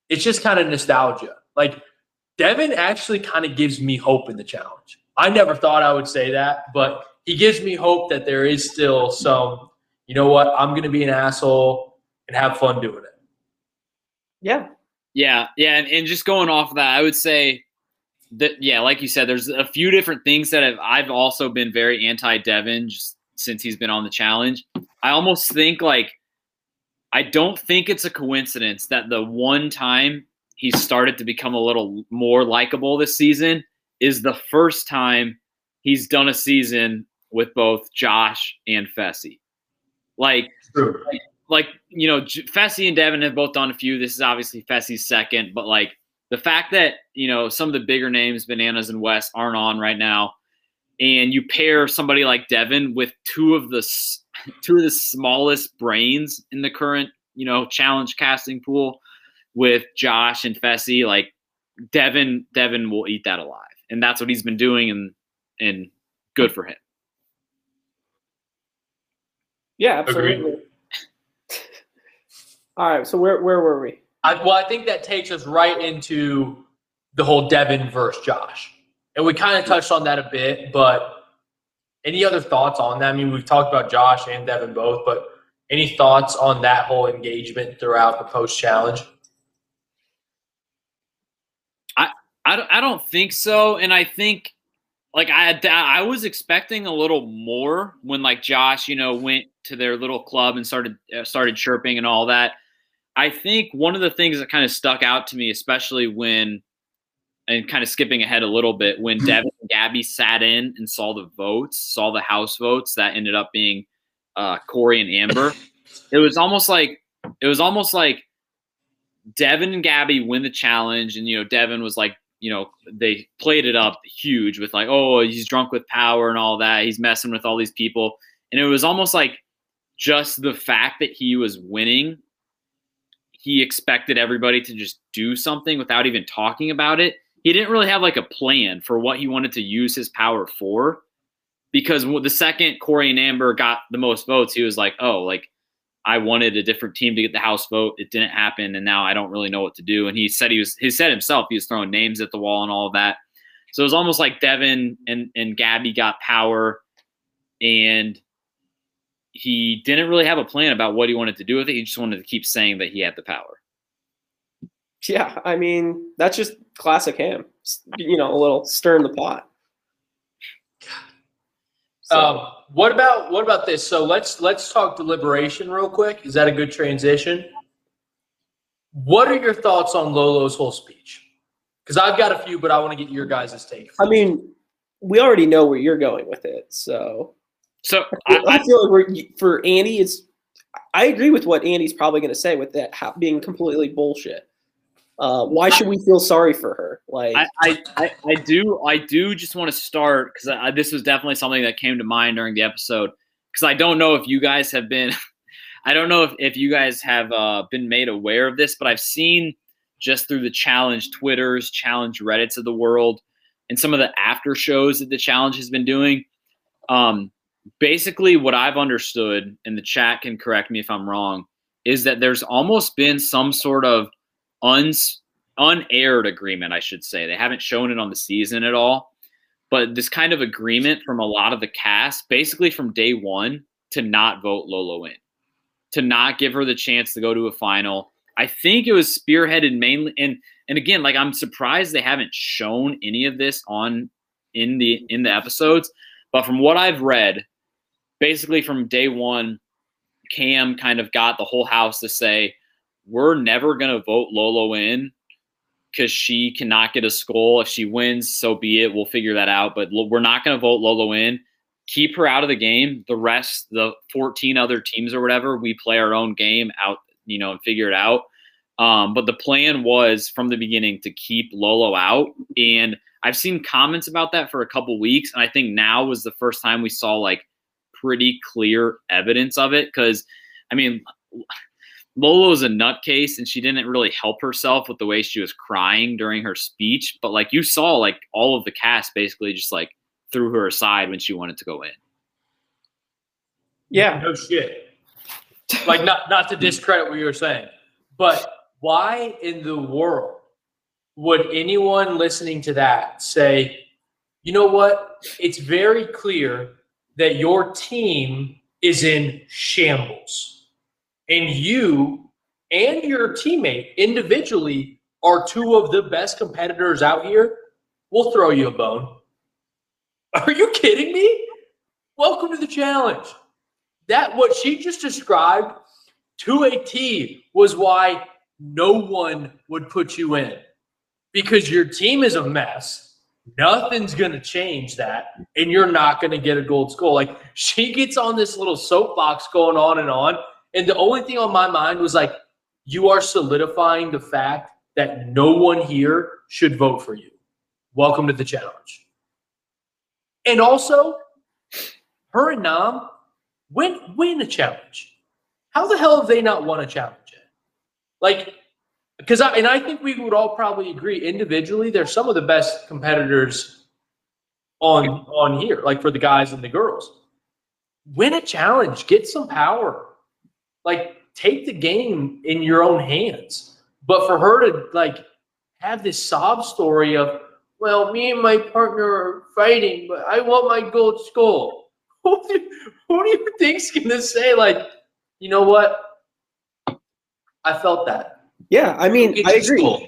S5: it's just kind of nostalgia. Like Devin actually kind of gives me hope in the challenge. I never thought I would say that, but he gives me hope that there is still some, you know what, I'm going to be an asshole and have fun doing it.
S4: Yeah.
S6: Yeah, yeah, and, and just going off of that, I would say that yeah, like you said, there's a few different things that have I've also been very anti Devin just since he's been on the challenge. I almost think like I don't think it's a coincidence that the one time he started to become a little more likable this season is the first time he's done a season with both Josh and Fessy. Like
S5: True.
S6: like you know, Fessy and Devin have both done a few. This is obviously Fessy's second, but like the fact that you know some of the bigger names, Bananas and West, aren't on right now, and you pair somebody like Devin with two of the two of the smallest brains in the current you know challenge casting pool with Josh and Fessy, like Devin, Devin will eat that alive, and that's what he's been doing, and and good for him.
S4: Yeah,
S5: Agreed.
S4: absolutely. All right. So where where were we?
S5: I, well, I think that takes us right into the whole Devin versus Josh. And we kind of touched on that a bit, but any other thoughts on that? I mean, we've talked about Josh and Devin both, but any thoughts on that whole engagement throughout the post challenge?
S6: I don't, I don't think so, and I think like I I was expecting a little more when like Josh, you know, went to their little club and started uh, started chirping and all that. I think one of the things that kind of stuck out to me, especially when and kind of skipping ahead a little bit, when Devin and Gabby sat in and saw the votes, saw the House votes that ended up being uh, Corey and Amber. it was almost like it was almost like Devin and Gabby win the challenge, and you know Devin was like you know, they played it up huge with like, oh, he's drunk with power and all that. He's messing with all these people. And it was almost like just the fact that he was winning, he expected everybody to just do something without even talking about it. He didn't really have like a plan for what he wanted to use his power for. Because the second Corey and Amber got the most votes, he was like, oh, like, I wanted a different team to get the House vote. It didn't happen, and now I don't really know what to do. And he said he was he said himself he was throwing names at the wall and all of that. So it was almost like Devin and and Gabby got power, and he didn't really have a plan about what he wanted to do with it. He just wanted to keep saying that he had the power.
S4: Yeah, I mean that's just classic him. You know, a little stir in the pot. So,
S5: Um, what about what about this? So let's let's talk deliberation real quick. Is that a good transition? What are your thoughts on Lolo's whole speech? Because I've got a few, but I want to get your guys' take.
S4: I mean, we already know where you're going with it. So
S6: So
S4: I,
S6: I, I,
S4: feel like we're, for Andy, it's. I agree with what Andy's probably going to say with that being completely bullshit. Uh, why should we feel sorry for her? Like,
S6: I, I, I, do I do just want to start because this was definitely something that came to mind during the episode because I don't know if you guys have been I don't know if, if you guys have uh, been made aware of this, but I've seen just through the challenge Twitters, challenge Reddits of the world, and some of the after shows that the challenge has been doing. Um, basically, what I've understood, and the chat can correct me if I'm wrong, is that there's almost been some sort of unaired agreement, I should say. They haven't shown it on the season at all, but this kind of agreement from a lot of the cast, basically from day one, to not vote Lolo in, to not give her the chance to go to a final. I think it was spearheaded mainly, and and again, like I'm surprised they haven't shown any of this on in the in the episodes, but from what I've read, basically from day one, Kam kind of got the whole house to say, we're never going to vote Lolo in because she cannot get a skull. If she wins, so be it. We'll figure that out. But we're not going to vote Lolo in. Keep her out of the game. The rest, the 14 other teams or whatever, we play our own game out, you know, and figure it out. Um, but the plan was from the beginning to keep Lolo out. And I've seen comments about that for a couple weeks. And I think now was the first time we saw like pretty clear evidence of it. Cause I mean, Lolo's a nutcase and she didn't really help herself with the way she was crying during her speech. But like you saw, like all of the cast basically just like threw her aside when she wanted to go in.
S4: Yeah.
S5: No shit. Like not not to discredit what you were saying, but why in the world would anyone listening to that say, you know what? It's very clear that your team is in shambles. And you and your teammate individually are two of the best competitors out here. We'll throw you a bone. Are you kidding me? Welcome to the challenge. That what she just described to a T was why no one would put you in because your team is a mess. Nothing's going to change that, and you're not going to get a gold skull. Like she gets on this little soapbox going on and on. And the only thing on my mind was like, you are solidifying the fact that no one here should vote for you. Welcome to the challenge. And also, her and Nam win win a challenge. How the hell have they not won a challenge yet? Like, because I and I think we would all probably agree individually, they're some of the best competitors on on here, like for the guys and the girls. Win a challenge, get some power. Like, take the game in your own hands. But for her to like have this sob story of, well, me and my partner are fighting, but I want my gold skull. Who do, who do you think's gonna say like, you know what? I felt that.
S4: Yeah. I mean, I agree.
S5: skull.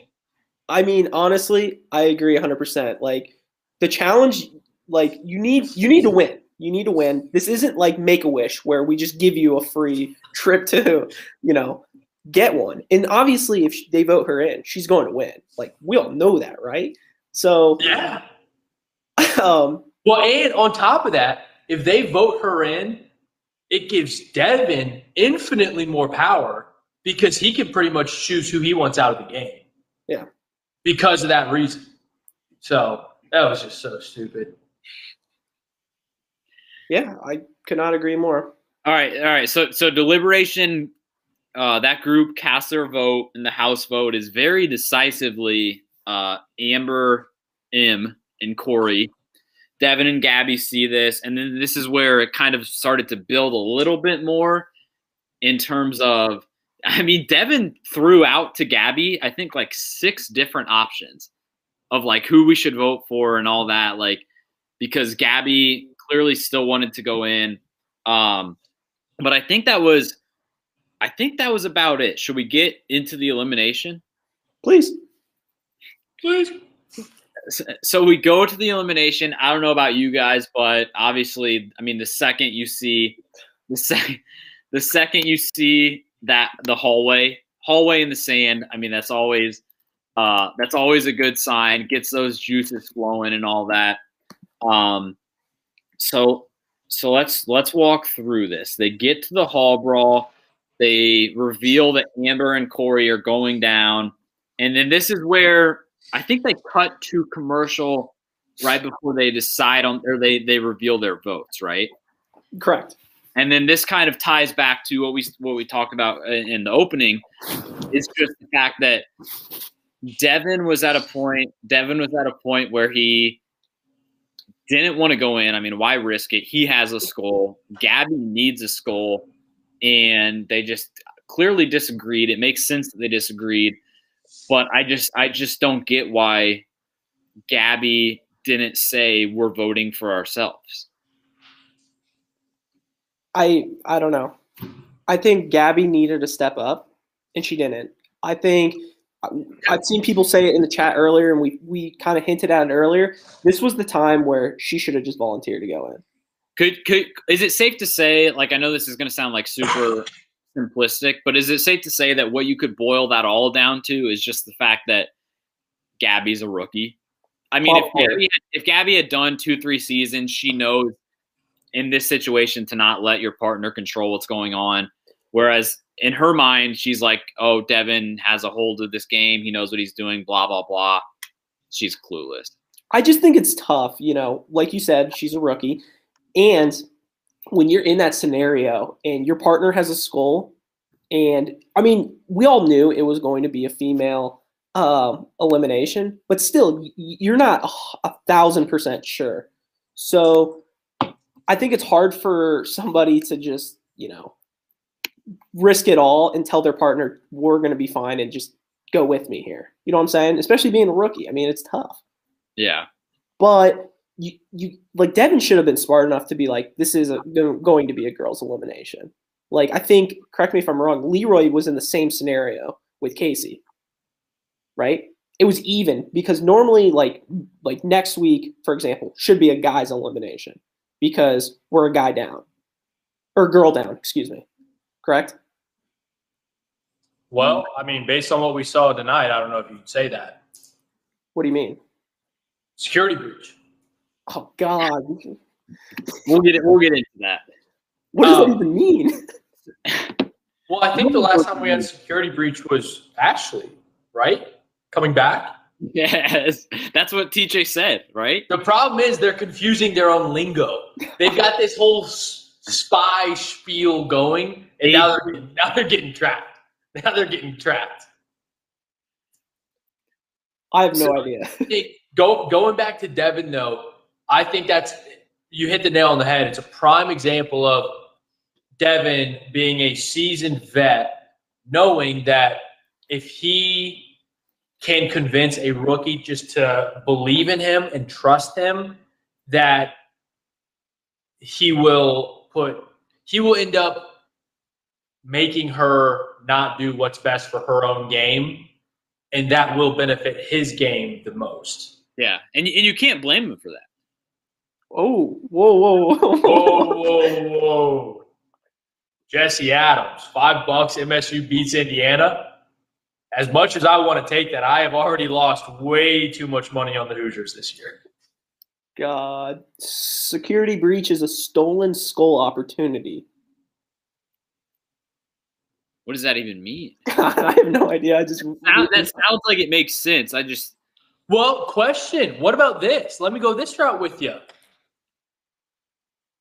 S4: I mean, honestly, I agree 100%. Like the challenge, like you need you need to win. You need to win. This isn't like Make a Wish where we just give you a free trip to, you know, get one. And obviously, if they vote her in, she's going to win. Like we all know that, right? So,
S5: Yeah.
S4: um,
S5: Well, and on top of that, if they vote her in, it gives Devin infinitely more power because he can pretty much choose who he wants out of the game.
S4: Yeah.
S5: Because of that reason. So that was just so stupid.
S4: Yeah, I cannot agree more.
S6: All right, all right. So so deliberation, uh, that group cast their vote, and the House vote is very decisively uh, Amber, M, and Corey. Devin and Gabby see this, and then this is where it kind of started to build a little bit more in terms of. I mean, Devin threw out to Gabby, I think like six different options of like who we should vote for and all that. Like, because Gabby clearly still wanted to go in. Um, but I think that was I think that was about it. Should we get into the elimination?
S4: Please.
S5: Please.
S6: So we go to the elimination. I don't know about you guys, but obviously, I mean, the second you see the second the second you see that the hallway hallway in the sand, I mean, that's always uh, that's always a good sign. Gets those juices flowing and all that. Um, so so let's let's walk through this. They get to the hall brawl. They reveal that Amber and Corey are going down, and then this is where I think they cut to commercial right before they decide on or they they reveal their votes. Right.
S4: Correct.
S6: And then this kind of ties back to what we what we talked about in the opening is just the fact that Devin was at a point. Devin was at a point where he didn't want to go in. I mean, why risk it? He has a skull. Gabby needs a skull, and they just clearly disagreed. It makes sense that they disagreed, but I just I just don't get why Gabby didn't say we're voting for ourselves.
S4: I I don't know. I think Gabby needed to step up, and she didn't. I think I've seen people say it in the chat earlier, and we we kind of hinted at it earlier. This was the time where she should have just volunteered to go in.
S6: Could could is it safe to say like I know this is going to sound like super simplistic, but is it safe to say that what you could boil that all down to is just the fact that Gabby's a rookie? I mean, if
S4: oh,
S6: Gabby, had, if Gabby had done two three seasons, she knows in this situation to not let your partner control what's going on. Whereas in her mind, she's like, "Oh, Devin has a hold of this game. He knows what he's doing." Blah blah blah. She's clueless.
S4: I just think it's tough, you know, like you said, she's a rookie. And when you're in that scenario and your partner has a skull, and I mean, we all knew it was going to be a female um, elimination, but still, you're not a thousand percent sure. So I think it's hard for somebody to just, you know, risk it all and tell their partner, we're going to be fine and just go with me here. You know what I'm saying? Especially being a rookie. I mean, it's tough
S6: Yeah.
S4: but you you like Devin should have been smart enough to be like this is a, going to be a girls elimination. Like I think correct me if I'm wrong, Leroy was in the same scenario with Kaycee. Right? It was even because normally like like next week for example should be a guys elimination because we're a guy down or girl down, excuse me. Correct?
S5: Well, I mean, based on what we saw tonight, I don't know if you'd say that.
S4: What do you mean?
S5: Security breach.
S4: Oh god.
S6: We'll get it. We'll get into that.
S4: What does
S5: Um,
S4: that even mean?
S5: Well, I think the last time we had security breach was Ashley, right? Coming back.
S6: Yes, that's what TJ said, right?
S5: The problem is they're confusing their own lingo. They've got this whole s- spy spiel going, and now they're now they're getting trapped. Now they're getting trapped.
S4: I have no
S5: so-
S4: idea.
S5: Go going back to Devin though, I think that's you hit the nail on the head. It's a prime example of Devin being a seasoned vet, knowing that if he can convince a rookie just to believe in him and trust him, that he will put he will end up making her not do what's best for her own game, and that will benefit his game the most.
S6: Yeah, and and you can't blame him for that.
S4: Oh, whoa, whoa, whoa.
S5: Whoa, whoa, whoa. Jesse Adams, five bucks. MSU beats Indiana. As much as I want to take that, I have already lost way too much money on the Hoosiers this year.
S4: God. Security breach is a stolen skull opportunity.
S6: What does that even mean?
S4: I have no idea. I just
S6: Now, that sounds like it makes sense. I just
S5: Well, question. What about this? Let me go this route with you.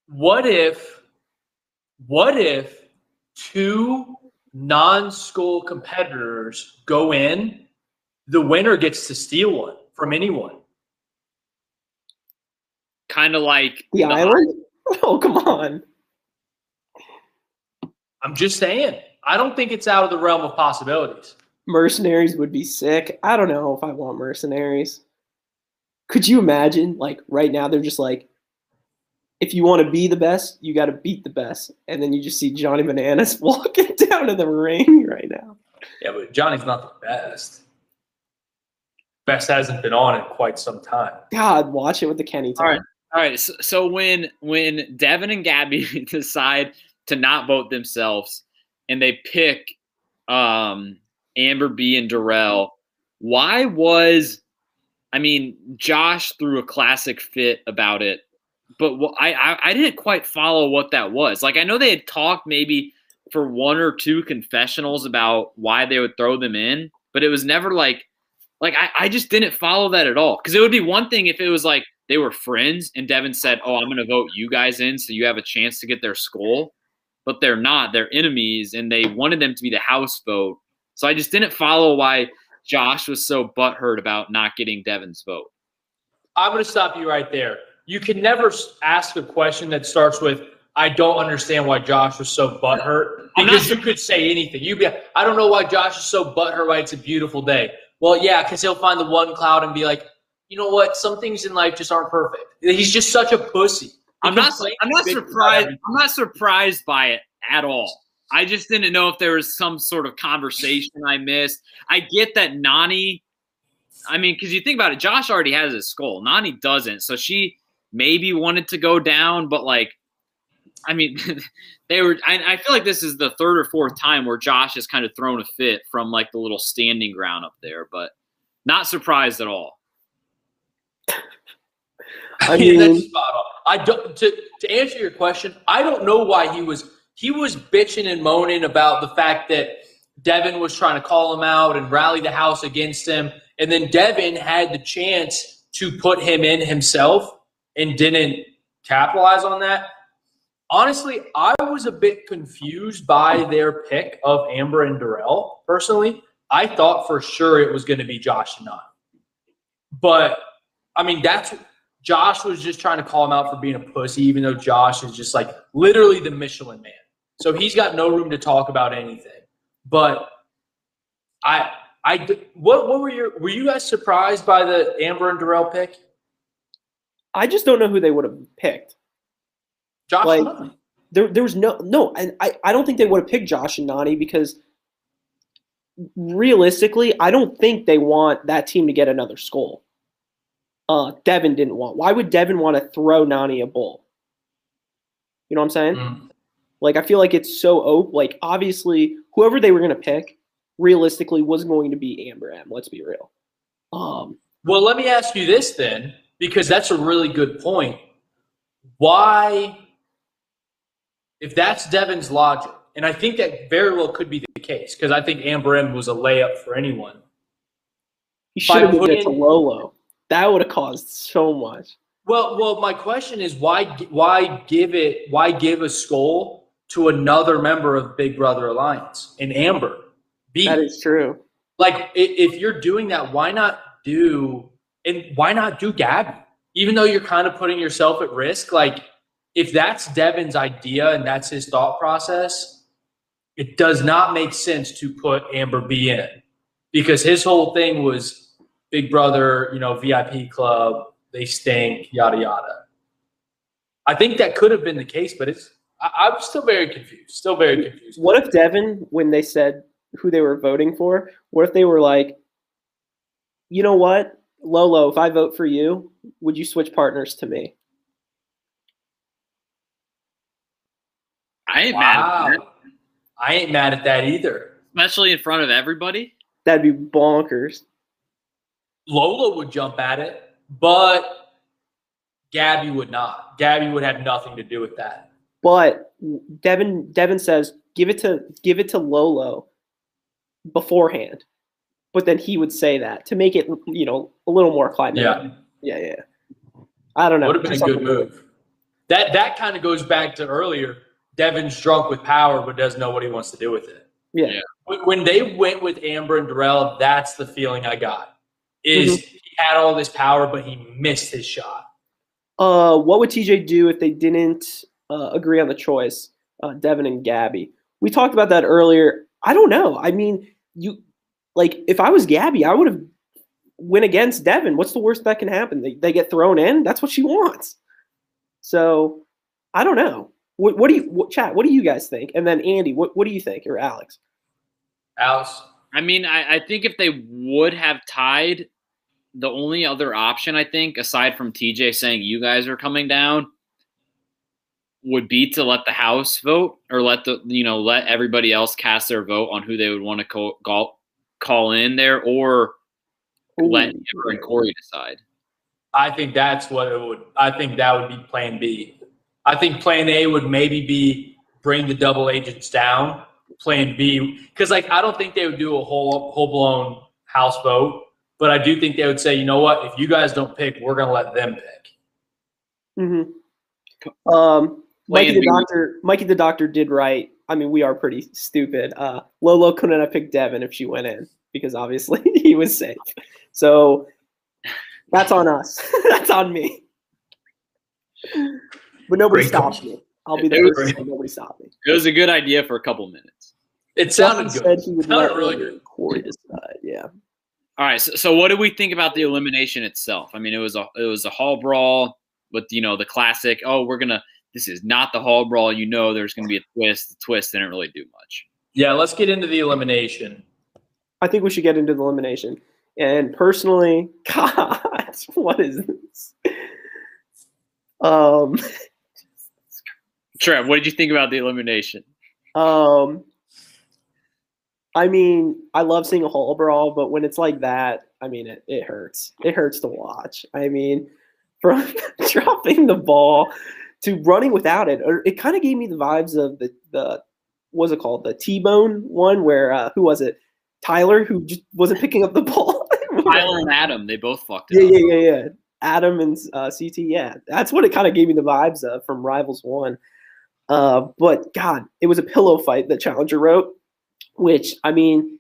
S5: What if, what if two non-skull competitors go in, the winner gets to steal one from anyone?
S6: kind of like
S4: the island? Oh, come on.
S5: I'm just saying. I don't think it's out of the realm of possibilities.
S4: Mercenaries would be sick. I don't know if I want mercenaries. Could you imagine? Like right now, they're just like, if you want to be the best, you got to beat the best, and then you just see Johnny Bananas walking down to the ring right now.
S5: Yeah, but Johnny's not the best. Best hasn't been on in quite some time.
S4: God, watch it with the Kenny
S6: All
S4: time.
S6: right. All right. So, so when when Devin and Gabby decide to not vote themselves and they pick um, Amber B and Darrell, why was I mean Josh threw a classic fit about it, but wh- I, I I didn't quite follow what that was. Like I know they had talked maybe for one or two confessionals about why they would throw them in, but it was never like like I, I just didn't follow that at all. Because it would be one thing if it was like they were friends and Devin said, "Oh, I'm to vote you guys in so you have a chance to get their skull." But they're not. They're enemies, and they wanted them to be the House vote. So I just didn't follow why Josh was so butthurt about not getting Devin's vote.
S5: I'm going to stop you right there. You can never ask a question that starts with, I don't understand why Josh was so butthurt. Because you could say anything. You'd be, I don't know why Josh is so butthurt why it's a beautiful day. Well, yeah, because he'll find the one cloud and be like, you know what? Some things in life just aren't perfect. He's just such a pussy.
S6: I'm not. I'm not surprised. I'm not surprised by it at all. I just didn't know if there was some sort of conversation I missed. I get that Nany. I mean, because you think about it, Josh already has his skull. Nany doesn't, so she maybe wanted to go down, but like, I mean, they were. I, I feel like this is the third or fourth time where Josh has kind of thrown a fit from like the little standing ground up there, but not surprised at all.
S4: I
S5: Yeah, that's
S4: mean,
S5: spot on. I don't to to answer your question. I don't know why he was he was bitching and moaning about the fact that Devin was trying to call him out and rally the house against him, and then Devin had the chance to put him in himself and didn't capitalize on that. Honestly, I was a bit confused by their pick of Amber and Darrell. Personally, I thought for sure it was going to be Josh and not. But I mean, that's Josh was just trying to call him out for being a pussy, even though Josh is just like literally the Michelin man. So he's got no room to talk about anything. But I, I, what, what were your, were you guys surprised by the Amber and Darrell pick?
S4: I just don't know who they would have picked.
S5: Josh,
S4: Like-
S5: Nany.
S4: There, there was no, no, and I, I don't think they would have picked Josh and Nany because realistically, I don't think they want that team to get another skull. Uh, Devin didn't want. Why would Devin want to throw Nany a bull? You know what I'm saying?
S5: Mm.
S4: Like I feel like it's so open. Like obviously, whoever they were gonna pick, realistically, was going to be Amber M. Let's be real. Um,
S5: Well, let me ask you this then, because that's a really good point. Why, if that's Devin's logic, and I think that very well could be the case, because I think Amber M was a layup for anyone.
S4: he should have it to Lolo. That would have caused so much.
S5: Well, well, my question is why, why give it, why give a skull to another member of Big Brother Alliance, an Amber? B.
S4: That is true.
S5: like if you're doing that why not do and why not do gabby even though you're kind of putting yourself at risk like if that's devin's idea and that's his thought process it does not make sense to put amber b in because his whole thing was big brother you know vip club they stink yada yada i think that could have been the case but it's I, i'm still very confused still very confused
S4: What if Devin, when they said who they were voting for, what if they were like, you know what, Lolo, if I vote for you, would you switch partners to me?
S6: I ain't mad, at that,
S5: i ain't mad at that either
S6: especially in front of everybody.
S4: That'd be bonkers.
S5: Lola would jump at it, but Gabby would not. Gabby would have nothing to do with that.
S4: But Devin, Devin says, give it to give it to Lolo beforehand. But then he would say that to make it, you know, a little more climate. yeah, yeah. yeah. I don't know.
S5: would have been a good move. That that kind of goes back to earlier. Devin's drunk with power, but doesn't know what he wants to do with it.
S4: Yeah.
S6: Yeah.
S5: When- When they went with Amber and Darrell, that's the feeling I got. Is he had all this power, but he missed his shot.
S4: Uh, what would TJ do if they didn't uh, agree on the choice? Uh, Devin and Gabby. We talked about that earlier. I don't know. I mean, you like if I was Gabby, I would have went against Devin. What's the worst that can happen? They, they get thrown in. That's what she wants. So I don't know. What, what do you what, chat? What do you guys think? And then Andy, what, what do you think? Or Alex?
S5: Alex,
S6: I mean, I, I think if they would have tied, the only other option I think, aside from TJ saying you guys are coming down, would be to let the House vote or let the you know let everybody else cast their vote on who they would want to call call, call in there, or let
S4: Ooh.
S6: Amber and Corey decide.
S5: I think that's what it would. I think that would be Plan B. I think Plan A would maybe be bring the double agents down. Plan B, because like I don't think they would do a whole whole blown house vote, but I do think they would say, you know what, if you guys don't pick, we're gonna let them pick.
S4: Mm-hmm. Um, Mikey the
S6: the-
S4: doctor. Mikey the doctor did right. I mean, we are pretty stupid. Uh, Lolo couldn't have picked Devin if she went in because obviously he was safe. So that's on us. that's on me. But nobody
S3: Great
S4: stopped
S3: call.
S4: me. I'll be
S6: It
S4: the
S6: was-
S4: first to say nobody stopped me.
S6: It was a good idea for a couple minutes.
S5: It sounded
S4: Devin
S5: good.
S4: said he would
S5: Sounded really good.
S4: Corey decide. Yeah.
S6: All right, so, so what do we think about the elimination itself? I mean, it was a it was a hall brawl with you know the classic. Oh, we're gonna. This is not the hall brawl. You know, there's gonna be a twist. The twist didn't really do much.
S5: Yeah, let's get into the elimination.
S4: I think we should get into the elimination. And personally, God, what is this? Um,
S6: Trev, what did you think about the elimination?
S4: um, I mean, I love seeing a hall brawl, but when it's like that, I mean, it, it hurts. It hurts to watch. I mean, from dropping the ball to running without it, or it kind of gave me the vibes of the the what's it called, the T Bone one, where uh, who was it? Tyler, who just wasn't picking up the ball.
S6: Tyler and Adam, they both fucked it
S4: Yeah,
S6: up.
S4: yeah, yeah, yeah. Adam and uh, CT, yeah, that's what it kind of gave me the vibes of from Rivals One. Uh, but God, it was a pillow fight that Challenger wrote, which I mean,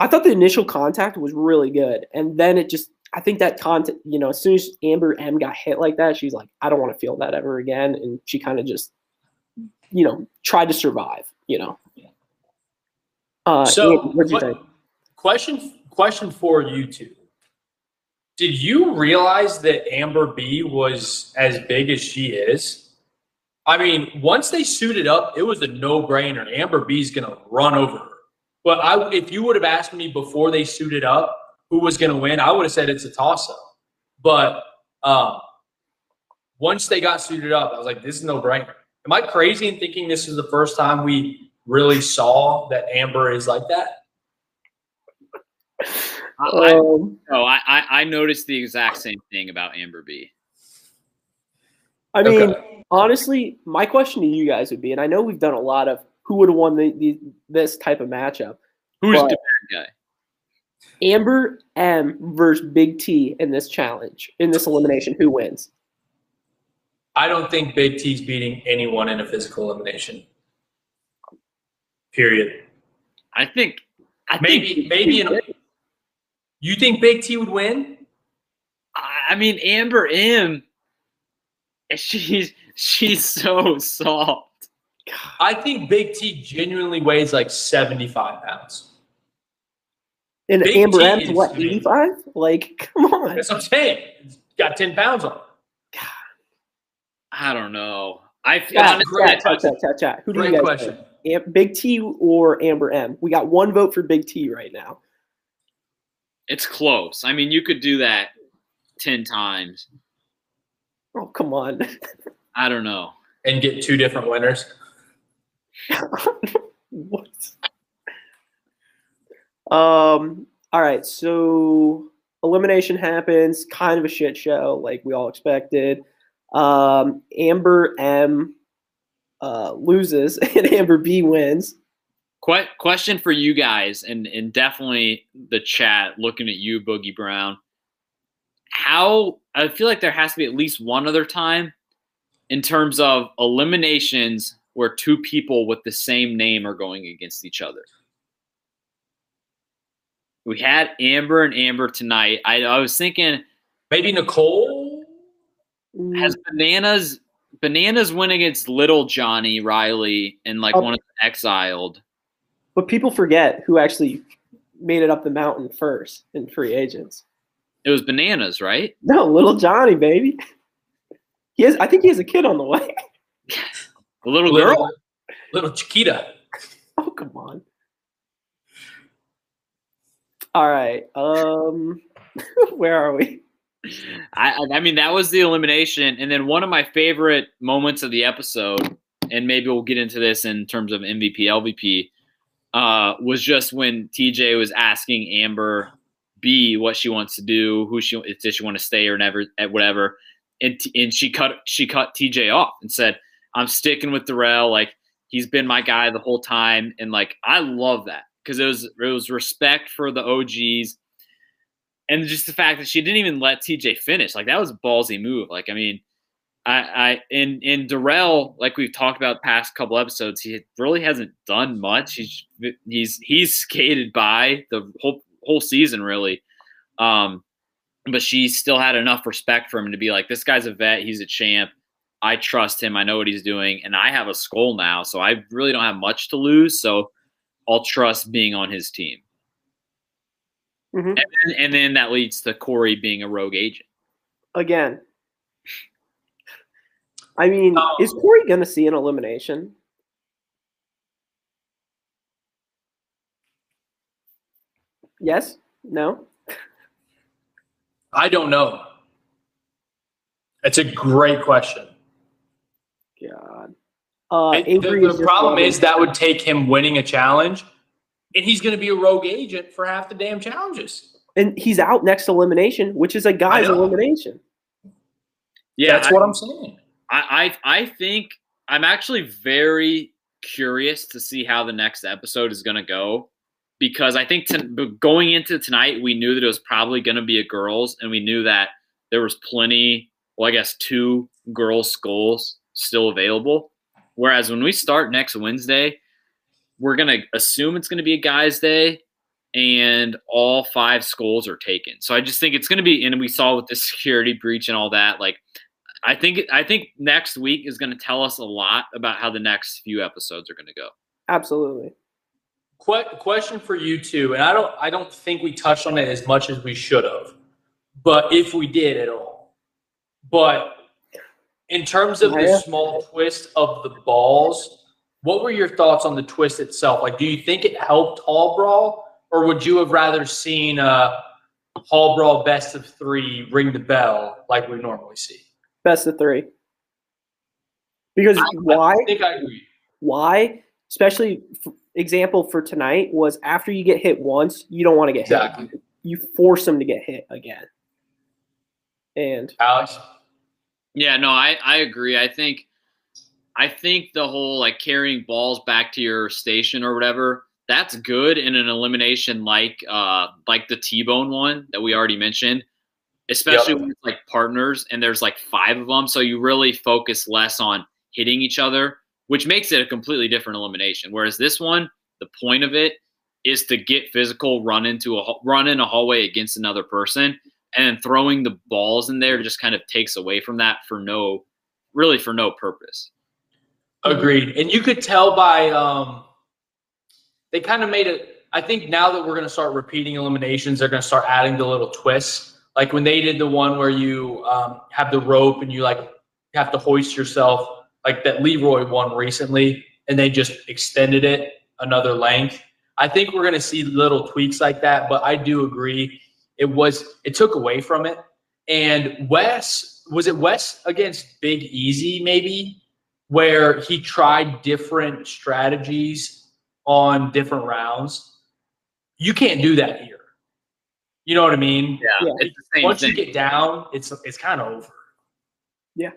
S4: I thought the initial contact was really good, and then it just, I think that contact, you know, as soon as Amber M got hit like that, she's like, I don't want to feel that ever again, and she kind of just, you know, tried to survive, you know. Uh,
S5: So,
S4: what'd you
S5: what-
S4: think?
S5: question question for you two. Did you realize that Amber B was as big as she is? I mean, once they suited up, it was a no-brainer. Amber B's gonna run over her. But I, if you would have asked me before they suited up who was gonna win, I would have said it's a toss-up. But um, once they got suited up, I was like, this is no-brainer. Am I crazy in thinking this is the first time we really saw that Amber is like that?
S6: I, I,
S4: Um,
S6: no, I, I I noticed the exact same thing about Amber B.
S4: I mean,
S5: Okay.
S4: honestly, my question to you guys would be, and I know we've done a lot of who would have won the, the this type of matchup.
S6: Who's
S4: But-
S6: the bad guy?
S4: Amber M versus Big T in this challenge, in this elimination, who wins?
S5: I don't think Big T's beating anyone in a physical elimination. Period.
S6: I think. I
S5: Maybe,
S6: think,
S5: maybe. In, you think Big T would win?
S6: I I mean, Amber M. She's she's so soft.
S5: I think Big T genuinely weighs like seventy-five pounds.
S4: And
S5: Big
S4: Amber
S5: T
S4: M's
S5: is-
S4: what, 85? Like, come on.
S5: That's what I'm saying. He's got ten pounds on. him.
S6: I don't know. I feel
S4: Chat,
S6: honestly,
S5: great
S4: chat, chat, chat, chat, chat. Who do
S5: Great
S4: you guys
S5: question.
S4: Am- Big T or Amber M? We got one vote for Big T right now.
S6: it's close. I mean, you could do that ten times.
S4: Oh, come on.
S6: I don't know.
S5: And get two different winners.
S4: what? Um. All right. So elimination happens. Kind of a shit show, like we all expected. Um. Amber M. Uh, loses and Amber B wins.
S6: Que- question for you guys, and and definitely the chat. Looking at you, Boogie Brown. How I feel like there has to be at least one other time in terms of eliminations where two people with the same name are going against each other. We had Amber and Amber tonight. I, I was thinking,
S5: Maybe Nicole. Mm.
S6: has bananas bananas went against little Johnny Reilly and like
S4: Oh.
S6: one of the exiled.
S4: But people forget who actually made it up the mountain first in free agents.
S6: It was bananas, right?
S4: No, little Johnny, baby. He has. I think he has a kid on the way.
S6: The little girl.
S5: Little, little Chiquita.
S4: Oh, come on. All right. Um, where are we?
S6: I, I- I mean, that was the elimination. And then one of my favorite moments of the episode, and maybe we'll get into this in terms of MVP, LVP, uh, was just when TJ was asking Amber B what she wants to do, who she does she want to stay or never, at whatever, and t- and she cut she cut TJ off and said, "I'm sticking with Darrell. Like he's been my guy the whole time, and like I love that because it was it was respect for the OGs." and just the fact that she didn't even let TJ finish, like that was a ballsy move. Like, I mean, I, I in in Darrell, like we've talked about past couple episodes, he really hasn't done much. He's he's he's skated by the whole whole season really, um, but she still had enough respect for him to be like, this guy's a vet, he's a champ. I trust him. I know what he's doing, and I have a skull now, so I really don't have much to lose. So I'll trust being on his team.
S4: Mhm.
S6: And, then, and then that leads to Corey being a rogue agent.
S4: Again. I mean,
S5: Um,
S4: is Corey going to see an elimination? Yes? No?
S5: I don't know. It's a great question.
S4: God. Uh,
S5: It-
S4: Avery
S5: the the
S4: just
S5: problem is that would take him winning a challenge, and he's going to be a rogue agent for half the damn challenges.
S4: and he's out next elimination, which is a guy's elimination.
S6: Yeah,
S5: That's
S6: I-
S5: what I'm saying.
S6: I, I I think I'm actually very curious to see how the next episode is going to go because I think to, going into tonight we knew that it was probably going to be a girls and we knew that there was plenty well I guess two girls skulls still available whereas when we start next Wednesday we're going to assume it's going to be a guys day and all five skulls are taken so I just think it's going to be and we saw with the security breach and all that like I think I think next week is going to tell us a lot about how the next few episodes are going to go.
S4: Absolutely.
S5: Que- question for you too, and I don't I don't think we touched on it as much as we should have, but if we did at all, but in terms of the small twist of the balls, what were your thoughts on the twist itself? Like, do you think it helped Hall Brawl, or would you have rather seen a Hall Brawl best of three ring the bell like we normally see?
S4: Best of three. Because why?
S5: I think I agree.
S4: Why? Especially f- example for tonight was after you get hit once, you don't want to get
S5: Exactly.
S4: hit. You force them to get hit again. And
S5: Alex,
S6: Yeah, no, I I agree. I think I think the whole like carrying balls back to your station or whatever that's good in an elimination like uh like the T-bone one that we already mentioned, especially
S5: Yep.
S6: when it's like partners and there's like five of them, so you really focus less on hitting each other, which makes it a completely different elimination. Whereas this one, the point of it is to get physical, run into a run in a hallway against another person, and throwing the balls in there just kind of takes away from that for no, really for no purpose.
S5: Agreed. And you could tell by um they kind of made it I think now that we're going to start repeating eliminations, they're going to start adding the little twists. Like when they did the one where you um, have the rope and you like have to hoist yourself, like that Leroy one recently, and they just extended it another length. I think we're going to see little tweaks like that, but I do agree it was it took away from it. And Wes was it Wes against Big Easy maybe where he tried different strategies on different rounds. You can't do that here. You know what I mean?
S6: Yeah,
S4: Yeah.
S6: it's the same
S5: Once
S6: thing.
S5: you get down, it's it's kind of over.
S6: Yeah.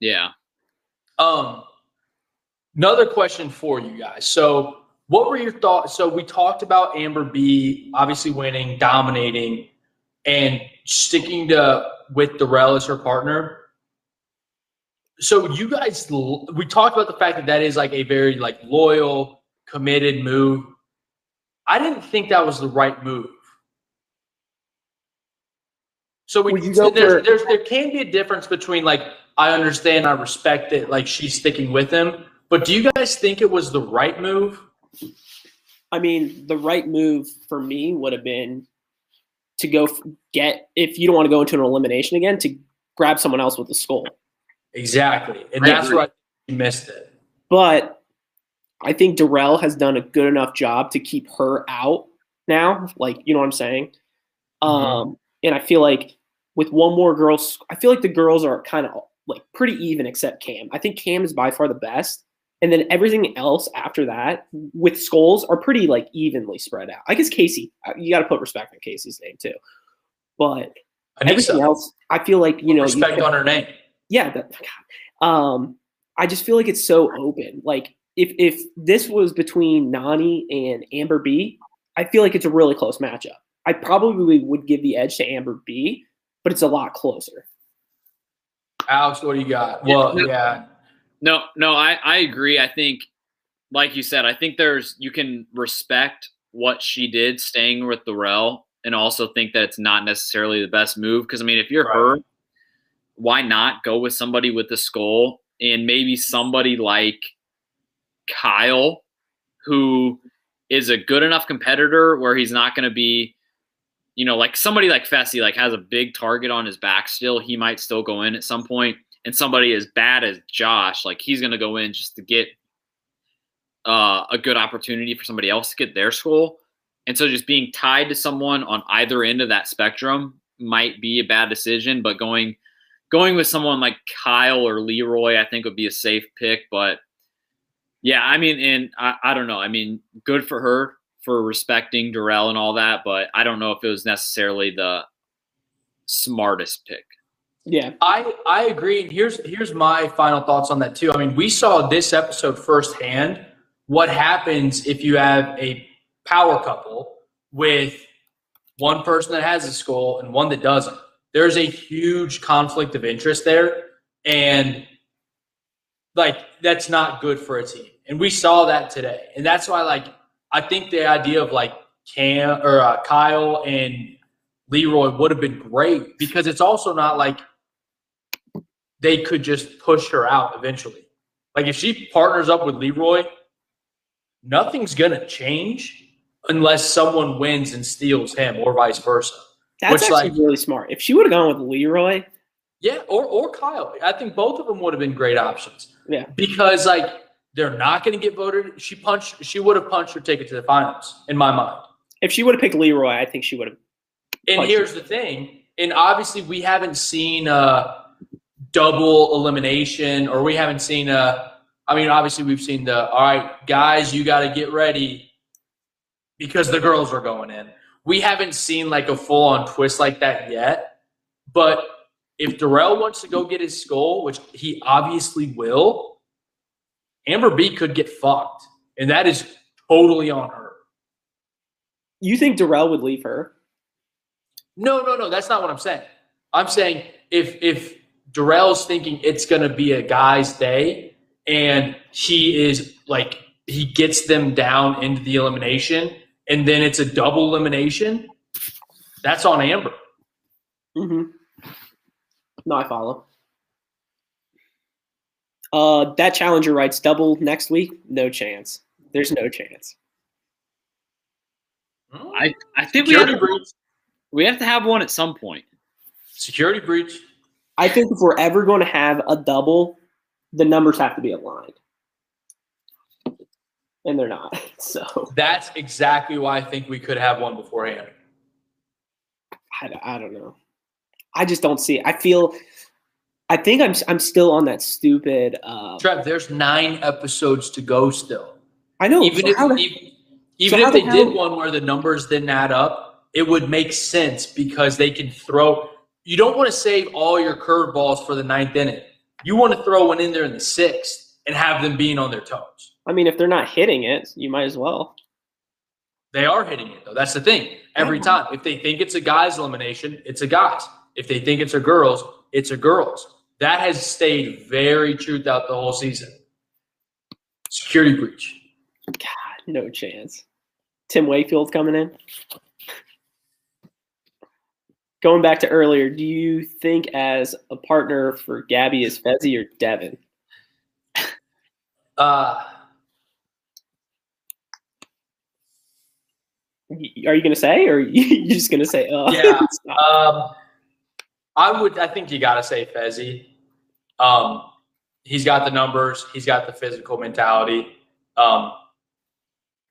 S6: Yeah.
S5: Um, another question for you guys. So, what were your thoughts? So, we talked about Amber B obviously winning, dominating, and sticking to with Darrell as her partner. So, you guys, we talked about the fact that that is like a very like loyal, committed move. I didn't think that was the right move. So we
S4: you
S5: there's, there's there can be a difference between like I understand, I respect it, like she's sticking with him. But do you guys think it was the right move?
S4: I mean, the right move for me would have been to go get if you don't want to go into an elimination again to grab someone else with the skull.
S5: Exactly, and
S6: I
S5: that's
S6: agree.
S5: where I missed it.
S4: But I think Darrell has done a good enough job to keep her out now. Like, you know what I'm saying? Um, and I feel like with one more girl, I feel like the girls are kind of like pretty even except Kam. I think Kam is by far the best. And then everything else after that with skulls are pretty like evenly spread out. I guess Kaycee, uh, you got to put respect on Kaycee's name too. But
S5: I
S4: everything
S5: so.
S4: else, I feel like, you know, you
S5: respect
S4: can-
S5: on her name.
S4: yeah that, God. um i just feel like it's so open like if if this was between Nany and amber b i feel like it's a really close matchup i probably would give the edge to amber b but it's a lot closer
S5: Alex, what do you got? Well,
S6: Yeah.
S5: yeah.
S6: No, no, I, I agree. I think, like you said, I think there's you can respect what she did staying with Darrell and also think that it's not necessarily the best move. Because I mean, if you're
S5: Right.
S6: her, why not go with somebody with the skull and maybe somebody like Kyle, who is a good enough competitor where he's not going to be, you know, like somebody like Fessy, like has a big target on his back still. He might still go in at some point. And somebody as bad as Josh, like he's going to go in just to get uh, a good opportunity for somebody else to get their skull. And so just being tied to someone on either end of that spectrum might be a bad decision, but going going with someone like Kyle or Leroy, I think would be a safe pick. But yeah, I mean, and I, I don't know. I mean, good for her for respecting Darrell and all that, but I don't know if it was necessarily the smartest pick.
S4: Yeah.
S5: I I agree. And here's here's my final thoughts on that too. I mean, we saw this episode firsthand. What happens if you have a power couple with one person that has a skull and one that doesn't? There's a huge conflict of interest there, and like that's not good for a team. And we saw that today, and that's why like I think the idea of like Kam or uh, Kyle and Leroy would have been great because it's also not like they could just push her out eventually. Like if she partners up with Leroy, nothing's gonna change unless someone wins and steals him or vice versa.
S4: That's
S5: Which,
S4: actually
S5: like-
S4: really smart. If she would have gone with Leroy,
S5: Yeah, or or Kyle. I think both of them would have been great options.
S4: Yeah.
S5: Because like they're not gonna get voted. She punched she would have punched her ticket to the finals, in my mind.
S4: if she would have picked Leroy, I think she would have.
S5: And here's the thing, and obviously we haven't seen a double elimination, or we haven't seen a. I mean, obviously we've seen the. All right, guys, you got to get ready because the girls are going in. We haven't seen like a full on twist like that yet. But if Darrell wants to go get his skull, which he obviously will, Amber B could get fucked, and that is totally on her.
S4: You think Darrell would leave her?
S5: No, no, no. That's not what I'm saying. I'm saying if if Darrell's thinking it's gonna be a guy's day and he is like he gets them down into the elimination and then it's a double elimination, that's on Amber.
S4: Mm-hmm. No, I follow. Uh, that challenger writes double next week. No chance. There's no chance.
S6: I, I think we have, to,
S5: breach.
S6: we have to have one at some point.
S5: Security breach.
S4: I think if we're ever going to have a double, the numbers have to be aligned, and they're not. So
S5: That's exactly why I think we could have one beforehand.
S4: I, I don't know. I just don't see it. I feel. I think I'm I'm still on that stupid. Uh,
S5: Trev, there's nine episodes to go still.
S4: I know.
S5: even
S4: so
S5: if
S4: the-
S5: even, even
S4: how
S5: if they
S4: hell-
S5: did one where the numbers didn't add up, it would make sense because they can throw. You don't want to save all your curveballs for the ninth inning. You want to throw one in there in the sixth and have them being on their toes.
S4: I mean, if they're not hitting it, you might as well.
S5: They are hitting it though. That's the thing. Every time, if they think it's a guys elimination, it's a guys. If they think it's a girls, it's a girls. That has stayed very true throughout the whole season. Security breach.
S4: God, no chance. Tim Wakefield coming in. Going back to earlier, do you think as a partner for Gabby is Fessy or Devin?
S5: Uh,
S4: Are you going to say, or you just going to say, "Oh,
S5: Yeah. Um, I would. I think you got to say Fessy. Um, he's got the numbers. He's got the physical mentality. Um,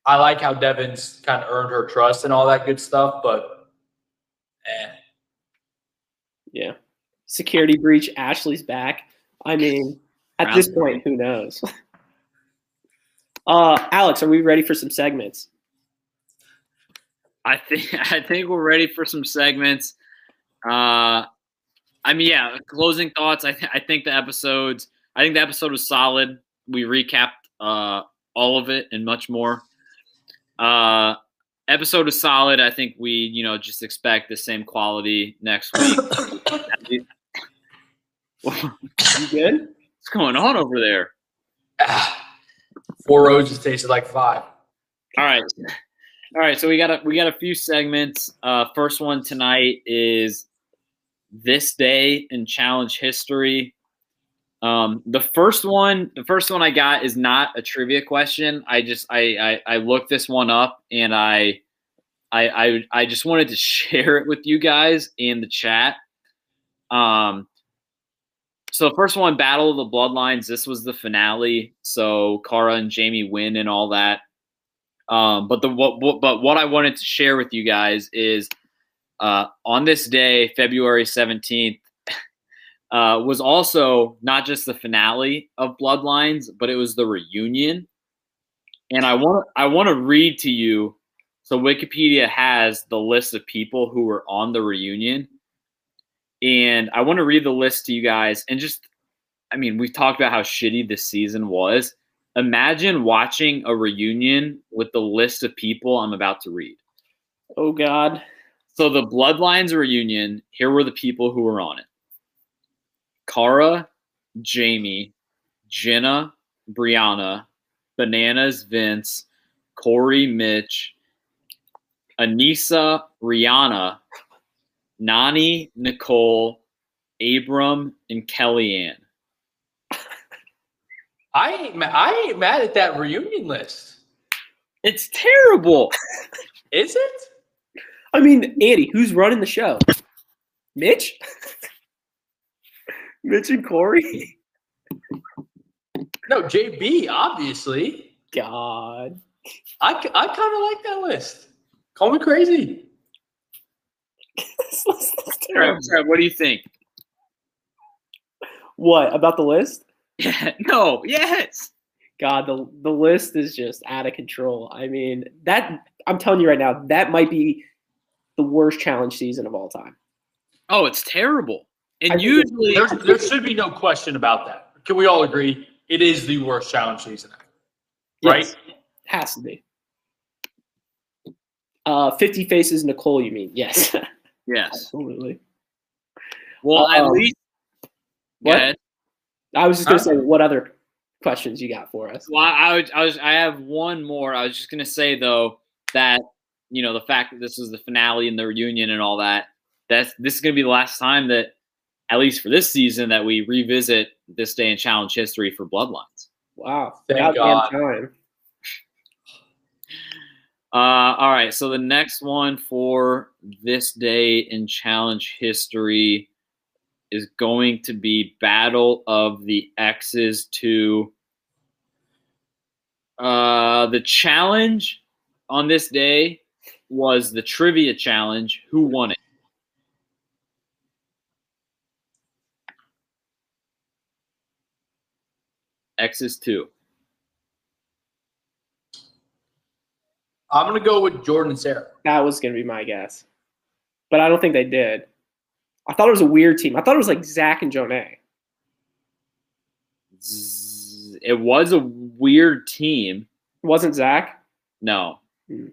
S5: I like how Devin's kind of earned her trust and all that good stuff. But, eh,
S4: yeah." Security breach. Ashley's back. I mean, at this point, who knows? uh, Alex, are we ready for some segments?
S6: I think I think we're ready for some segments. Uh, I mean, yeah, closing thoughts. I th- I think the episodes. I think the episode was solid. We recapped uh, all of it and much more. Uh, episode was solid. I think we, you know, just expect the same quality next week.
S4: You good?
S6: What's going on over there?
S5: Four Four just tasted like five.
S6: All right. All right, so we got a we got a few segments. Uh first one tonight is this day in challenge history. Um the first one, the first one I got is not a trivia question. I just I I, I looked this one up and I I I I just wanted to share it with you guys in the chat. Um so the first one, Battle of the Bloodlines, this was the finale. So Cara and Jamie win and all that. Um, but the what, what but what I wanted to share with you guys is uh, on this day, February seventeenth, uh, was also not just the finale of Bloodlines, but it was the reunion. And I want I want to read to you. So Wikipedia has the list of people who were on the reunion, and I want to read the list to you guys. And just, I mean, we've talked about how shitty this season was imagine watching a reunion with the list of people I'm about to read.
S4: Oh God.
S6: So the Bloodlines reunion, here were the people who were on it. Cara, Jamie, Jenna, Brianna, Bananas, Vince, Corey, Mitch, Anissa, Rihanna, Nany, Nicole, Abram, and Kellyanne.
S5: I ain't ma- I ain't mad at that reunion list.
S6: It's terrible.
S5: Is it?
S4: I mean, Andy, who's running the show? Mitch? Mitch and Corey?
S5: No, JB, obviously.
S4: God.
S5: I, I kind of like that list. Call me crazy.
S4: This
S6: Trev. Trev, what do you think?
S4: What about the list?
S6: Yeah, no, yes.
S4: God, the the list is just out of control. I mean, that I'm telling you right now, that might be the worst challenge season of all time.
S6: Oh, it's terrible. And
S4: I
S6: usually,
S5: There, there should be no question about that. Can we all agree? It is the worst challenge season ever. Right?
S4: Yes, has to be. Uh, 50 Faces Nicole, you mean? Yes,
S6: yes.
S4: absolutely.
S6: Well, at
S4: Um,
S6: least.
S4: what?
S6: Go.
S4: I was just gonna
S5: Huh?
S4: say, what other questions you got for us?
S6: Well, I, would- I was. I have one more. I was just gonna say though that you know the fact that this is the finale and the reunion and all that. That's this is gonna be the last time that, at least for this season, that we revisit this day in challenge history for Bloodlines.
S4: Wow,
S5: Thank
S4: goddamn
S5: God.
S4: time.
S6: Uh, all right. So the next one for this day in challenge history is going to be Battle of the X's to uh, the challenge on this day was the trivia challenge. Who won it? X's two.
S5: I'm going to go with Jordan and Sarah.
S4: That was gonna be my guess, but I don't think they did. I thought it was a weird team. I thought it was like Zach and Jonay.
S6: It was a weird team.
S4: It wasn't Zach.
S6: No.
S4: Hmm.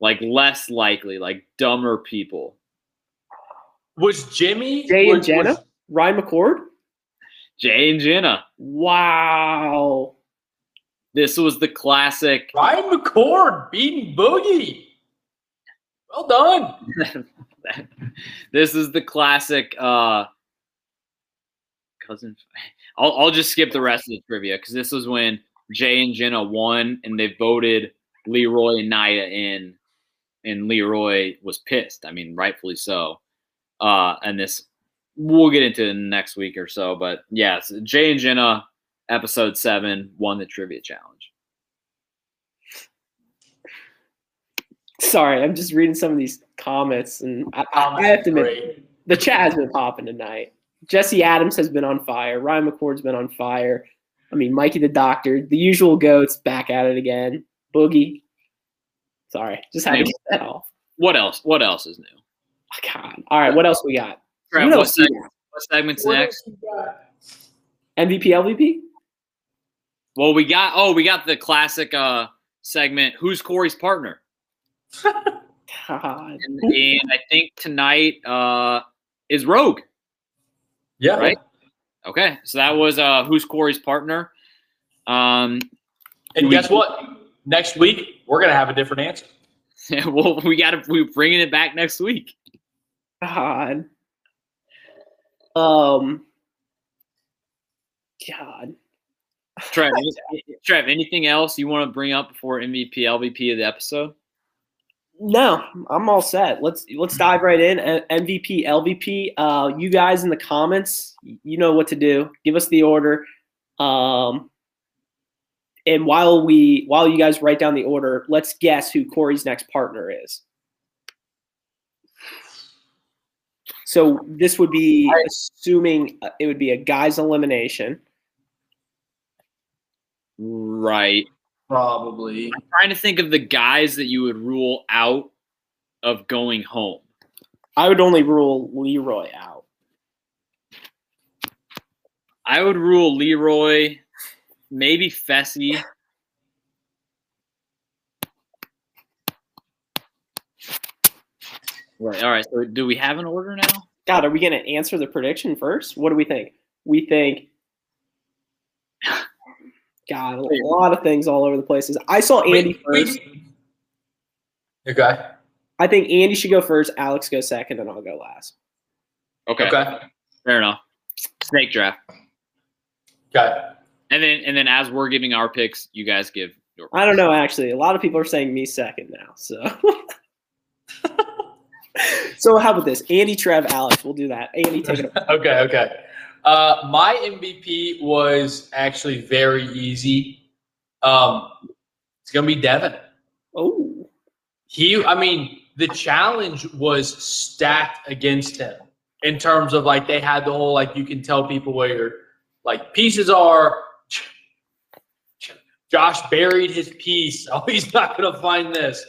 S6: Like less likely, like dumber people.
S5: Was Jimmy?
S4: Jay and
S5: was-
S4: Jenna?
S5: was-
S4: Ryan McCord.
S6: Jay and Jenna.
S4: Wow.
S6: This was the classic.
S5: Ryan McCord beating Boogie. Well done.
S6: this is the classic uh cousin I'll I'll just skip the rest of the trivia because this was when Jay and Jenna won and they voted Leroy and Nany in and Leroy was pissed. I mean, rightfully so. Uh and this we'll get into it next week or so, but yes, Jay and Jenna episode seven won the trivia challenge.
S4: Sorry, I'm just reading some of these comments, and I, I, I have to admit, the chat has been popping tonight. Jesse Adams has been on fire. Ryan McCord's been on fire. I mean, Mikey the Doctor, the usual goats, back at it again. Boogie. Sorry, just had to get that off.
S6: What else? What else is new?
S4: Oh, God. All right, what else we got?
S6: Trent,
S4: What
S6: what,
S4: else
S6: seg- what segment's
S5: What
S6: next?
S5: else?
S4: MVP, LVP?
S6: Well, we got oh, we got the classic uh segment. Who's Corey's partner?
S4: God.
S6: And, and I think tonight uh is Rogue.
S5: Yeah.
S6: Right? Okay, so that was uh, who's Corey's partner. Um,
S5: And
S6: We-
S5: guess what? Next week we're gonna have a different answer.
S6: Yeah, well, we got to we're bringing it back next week.
S4: God. Um. God.
S6: Trev, Trev, anything else you want to bring up before MVP LVP of the episode?
S4: No, I'm all set. Let's let's dive right in. MVP, LVP. Uh, you guys in the comments, you know what to do. Give us the order. Um, and while we while you guys write down the order, let's guess who Corey's next partner is. So this would be assuming uh, it would be a guys elimination.
S6: Right.
S5: Probably.
S6: I'm trying to think of the guys that you would rule out of going home.
S4: I would only rule Leroy out.
S6: I would rule Leroy, maybe Fessy. Right. All right. So do we have an order now?
S4: God, are we going to answer the prediction first? What do we think? We think. God, a lot of things all over the places. I saw Andy first.
S5: Okay.
S4: I think Andy should go first. Alex go second, and I'll go last.
S6: Okay.
S5: Okay.
S6: Fair enough. Snake draft.
S5: Okay.
S6: And then and then as we're giving our picks, you guys give your
S4: I don't know. Actually, a lot of people are saying me second now. So, so how about this? Andy, Trev, Alex. We'll do that. Andy, take it. away.
S5: okay, okay. Uh, my MVP was actually very easy. Um, it's gonna be Devin.
S4: Oh,
S5: He, I mean, the challenge was stacked against him in terms of like they had the whole like you can tell people where your like pieces are. Josh buried his piece. Oh, he's not gonna find this.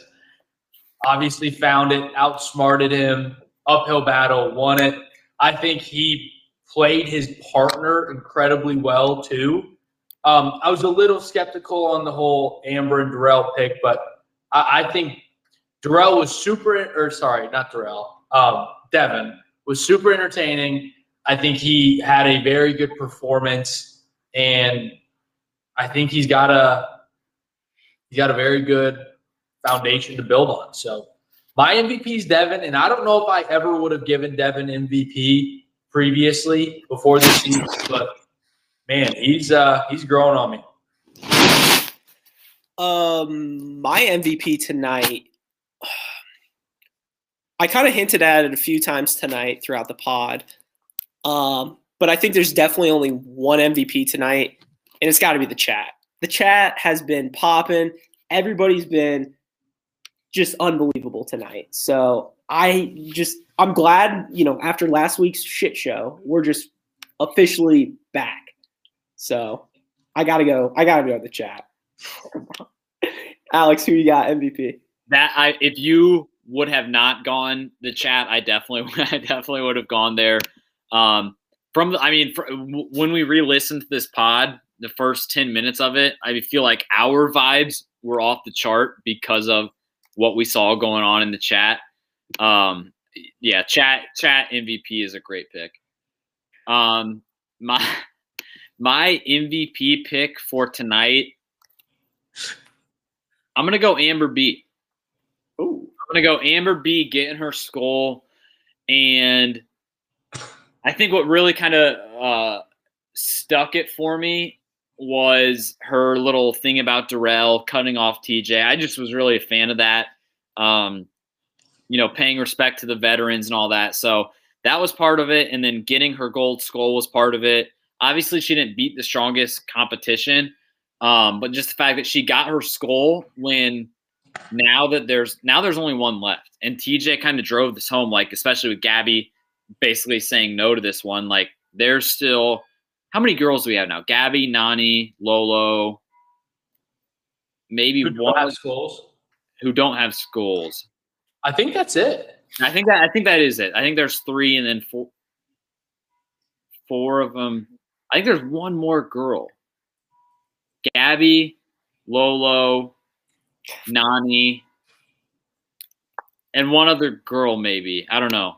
S5: Obviously, found it, outsmarted him, uphill battle, won it. I think he played his partner incredibly well too. Um, I was a little skeptical on the whole Amber and Darrell pick, but I, I think Darrell was super, or sorry, not Darrell, um, Devin was super entertaining. I think he had a very good performance, and I think he's got a he's got a very good foundation to build on. So my MVP is Devin, and I don't know if I ever would have given Devin MVP previously before this season, but man, he's uh he's growing on me.
S4: Um, my MVP tonight. I kind of hinted at it a few times tonight throughout the pod. Um, but I think there's definitely only one MVP tonight, and it's got to be the chat. The chat has been popping. Everybody's been just unbelievable tonight. So I just I'm glad, you know, after last week's shit show, we're just officially back. So I gotta go. I gotta go to the chat. Alex, who you got MVP?
S6: that I if you would have not gone the chat, I definitely I definitely would have gone there. Um, from I mean, fr when we re-listened to this pod, the first ten minutes of it, I feel like our vibes were off the chart because of what we saw going on in the chat. Um, yeah, chat chat MVP is a great pick. Um, my my MVP pick for tonight. I'm gonna go Amber B.
S4: Oh,
S6: I'm gonna go Amber B getting her skull, and I think what really kind of uh, stuck it for me was her little thing about Darrell cutting off TJ. I just was really a fan of that. Um, you know, paying respect to the veterans and all that. So that was part of it, and then getting her gold skull was part of it. Obviously, she didn't beat the strongest competition, um, but just the fact that she got her skull when now that there's now there's only one left and tj kind of drove this home like especially with gabby basically saying no to this one like there's still how many girls do we have now? Gabby Nany lolo maybe
S5: Who
S6: one
S5: have skulls?
S6: who don't have skulls.
S5: I think that's it.
S6: i think that i think that is it. I think there's three and then four four of them. I think there's one more girl. Gabby lolo Nany and one other girl maybe. I don't know.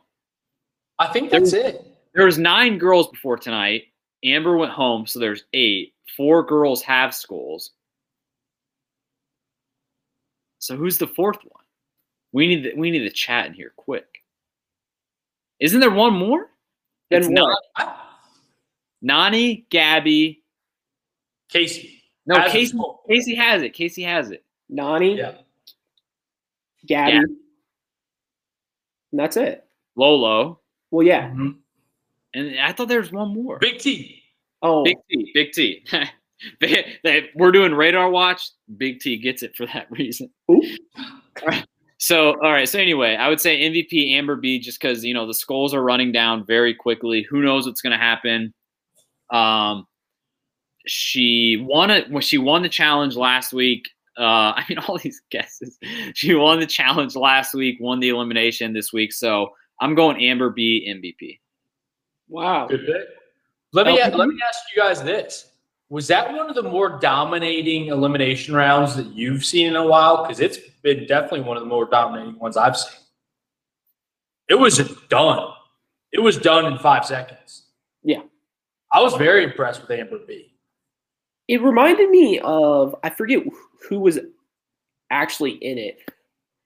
S5: I think that's it.
S6: there was nine girls before tonight Amber went home, so there's eight. Four girls have skulls. So who's the fourth one? We need the, we need the chat in here quick. Isn't there one more?
S4: Then
S6: It's
S4: what?
S6: not- Nany, Gabby.
S5: Kaycee.
S6: No,
S5: Has Kaycee.
S6: Kaycee has it. Kaycee has it.
S4: Nany,
S5: Yeah.
S4: Gabby,
S6: Yeah.
S4: and that's it.
S6: Lolo.
S4: Well, yeah.
S5: Mhm.
S6: And I thought there was one more.
S5: Big T.
S4: Oh,
S6: Big T. Big T. They- they- We're doing radar watch. Big T gets it for that reason.
S4: Who?
S6: So, all right. So, anyway, I would say MVP Amber B just because, you know, the skulls are running down very quickly. Who knows what's going to happen? Um, she won it when she won the challenge last week. Uh, I mean, all these guesses. She won the challenge last week, won the elimination this week. So, I'm going Amber B MVP.
S4: Wow.
S5: Good pick. Let me let me ask you guys this: Was that one of the more dominating elimination rounds that you've seen in a while? Because it's been definitely one of the more dominating ones I've seen. It was done. It was done in five seconds.
S4: Yeah.
S5: I was very impressed with Amber B.
S4: It reminded me of I forget who was actually in it.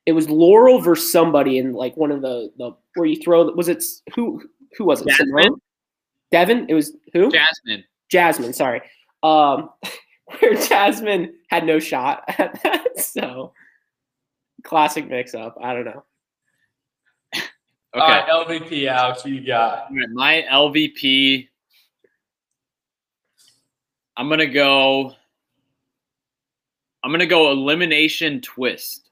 S4: It was Laurel versus somebody in like one of the the where you throw. Was it who? Who was it?
S6: Jasmine?
S4: Devin. It was who?
S6: Jasmine.
S4: Jasmine. Sorry. Um, where Jasmine had no shot at that. So classic mix up. I don't know.
S6: Okay.
S5: All right, LVP, Alex, who you got?
S6: All right, my LVP. I'm gonna go. I'm gonna go elimination twist.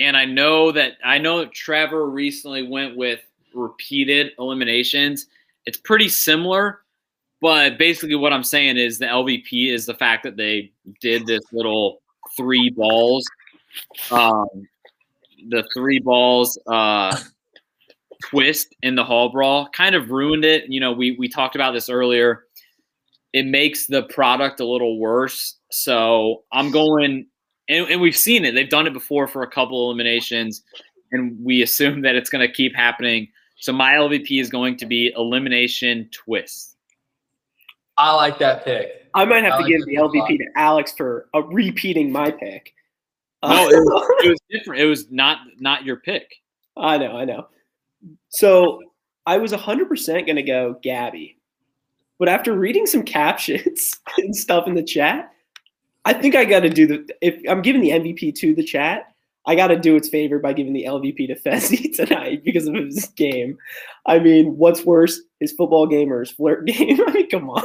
S6: And I know that I know that Trevor recently went with repeated eliminations. It's pretty similar, but basically what I'm saying is the LVP is the fact that they did this little three balls. Um, the three balls uh, twist in the hall brawl kind of ruined it. You know, we we talked about this earlier. It makes the product a little worse. So I'm going, and, and we've seen it. They've done it before for a couple eliminations, and we assume that it's going to keep happening. So my LVP is going to be elimination twist.
S5: I like that pick.
S4: I might have
S5: I
S4: to
S5: like
S4: give the. LVP to Alex for uh, repeating my pick.
S6: No, it was, it was different. It was not not your pick.
S4: I know, I know. So I was 100% going to go Gabby. But after reading some captions and stuff in the chat, I think I got to do the. If I'm giving the MVP to the chat, I got to do its favor by giving the LVP to Fessy tonight because of his game. I mean, what's worse, his football game or his flirt game? I mean, come on.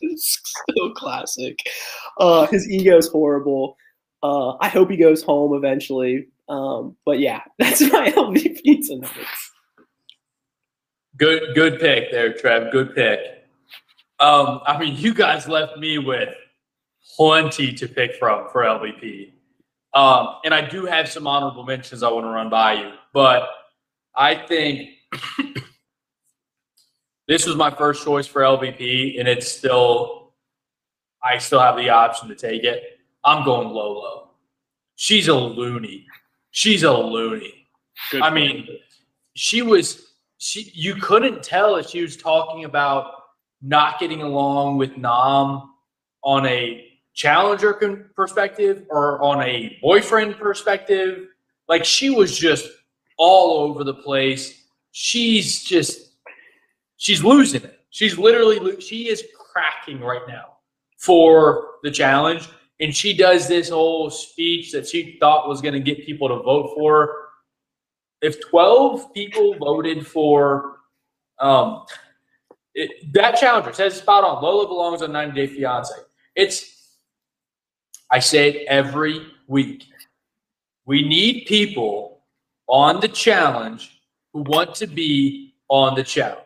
S4: It's so classic. Uh, his ego's horrible. Uh, I hope he goes home eventually. Um, but yeah, that's my LVP tonight.
S5: Good, good pick there, Trev. Good pick. Um, I mean, you guys left me with plenty to pick from for LVP. Um, and I do have some honorable mentions I want to run by you, but I think this was my first choice for LVP, and it's still, I still have the option to take it. I'm going Lolo. She's a loony. She's a loony.
S6: Good
S5: I mean, she was she you couldn't tell if she was talking about not getting along with Nam on a challenger con- perspective or on a boyfriend perspective. Like she was just all over the place. She's just she's losing it. She's literally lo- she is cracking right now for the challenge and she does this whole speech that she thought was going to get people to vote for if 12 people voted for um, it, that challenger says spot on lola belongs on 90 day fiance it's i say it every week. We need people on the challenge who want to be on the challenge.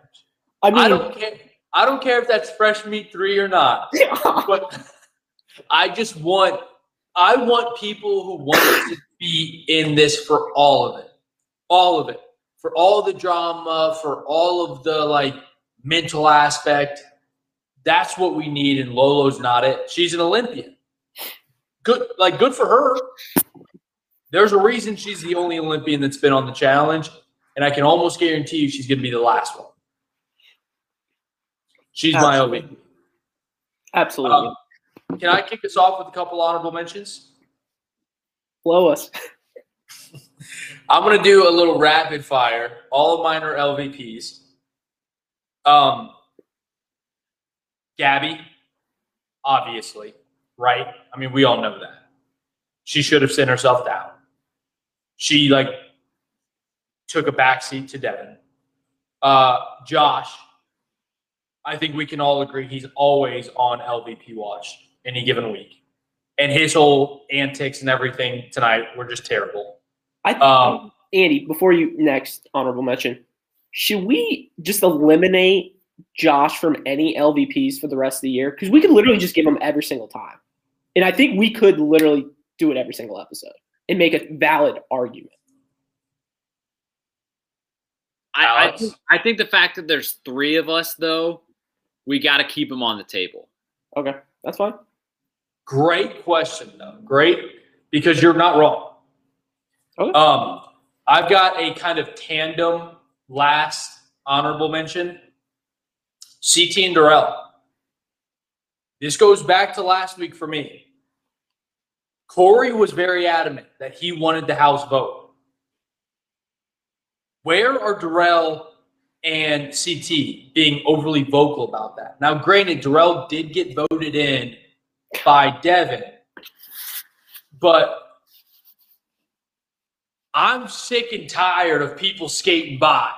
S4: I mean,
S5: i don't care i don't care if that's fresh meat three or not Yeah. but i just want i want people who want to be in this for all of it. All of it. For all the drama for all of the like mental aspect. That's what we need and lolo's not it. She's an olympian good like good for her there's a reason she's the only olympian that's been on the challenge and i can almost guarantee you she's going to be the last one She's my LVP.
S4: Absolutely.
S5: Um, can I kick us off with a couple honorable mentions?
S4: Blow us.
S5: I'm gonna do a little rapid fire. All of mine are LVPs. Um, Gabby, obviously, right? I mean, we all know that. She should have sent herself down. She like took a backseat to Devin. Uh, Josh, I think we can all agree he's always on LVP watch any given week, and his whole antics and everything tonight were just terrible.
S4: I
S5: Um,
S4: Andy, before you next honorable mention, should we just eliminate Josh from any LVPs for the rest of the year? Because we could literally just give him every single time, and I think we could literally do it every single episode and make a valid argument.
S6: I, I, think, I think the fact that there's three of us, though, we got to keep them on the table.
S4: Okay, that's fine.
S5: Great question, though. Great, because you're not wrong.
S4: Okay.
S5: Um, I've got a kind of tandem last honorable mention. CT and Darrell. This goes back to last week for me. Corey was very adamant that he wanted the House vote. Where are Darrell and CT being overly vocal about that? Now, granted, Darrell did get voted in by Devin, but I'm sick and tired of people skating by.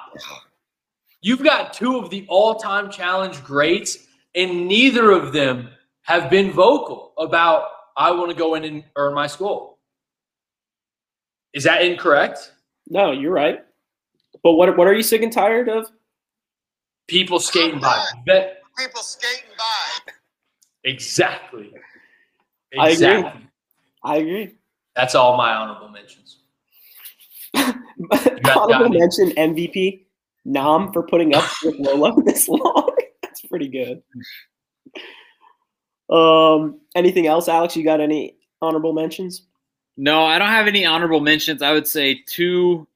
S5: You've got two of the all time challenge greats, and neither of them have been vocal about, I want to go in and earn my skull. Is that incorrect?
S4: No, you're right. But what what are you sick and tired of?
S5: People skating by. That,
S2: People skating by.
S5: exactly.
S4: I agree. I agree.
S5: That's all my honorable mentions.
S4: honorable mention MVP Nam for putting up with Lolo this long. That's pretty good. Um, anything else, Alex? You got any honorable mentions?
S6: No, I don't have any honorable mentions. I would say two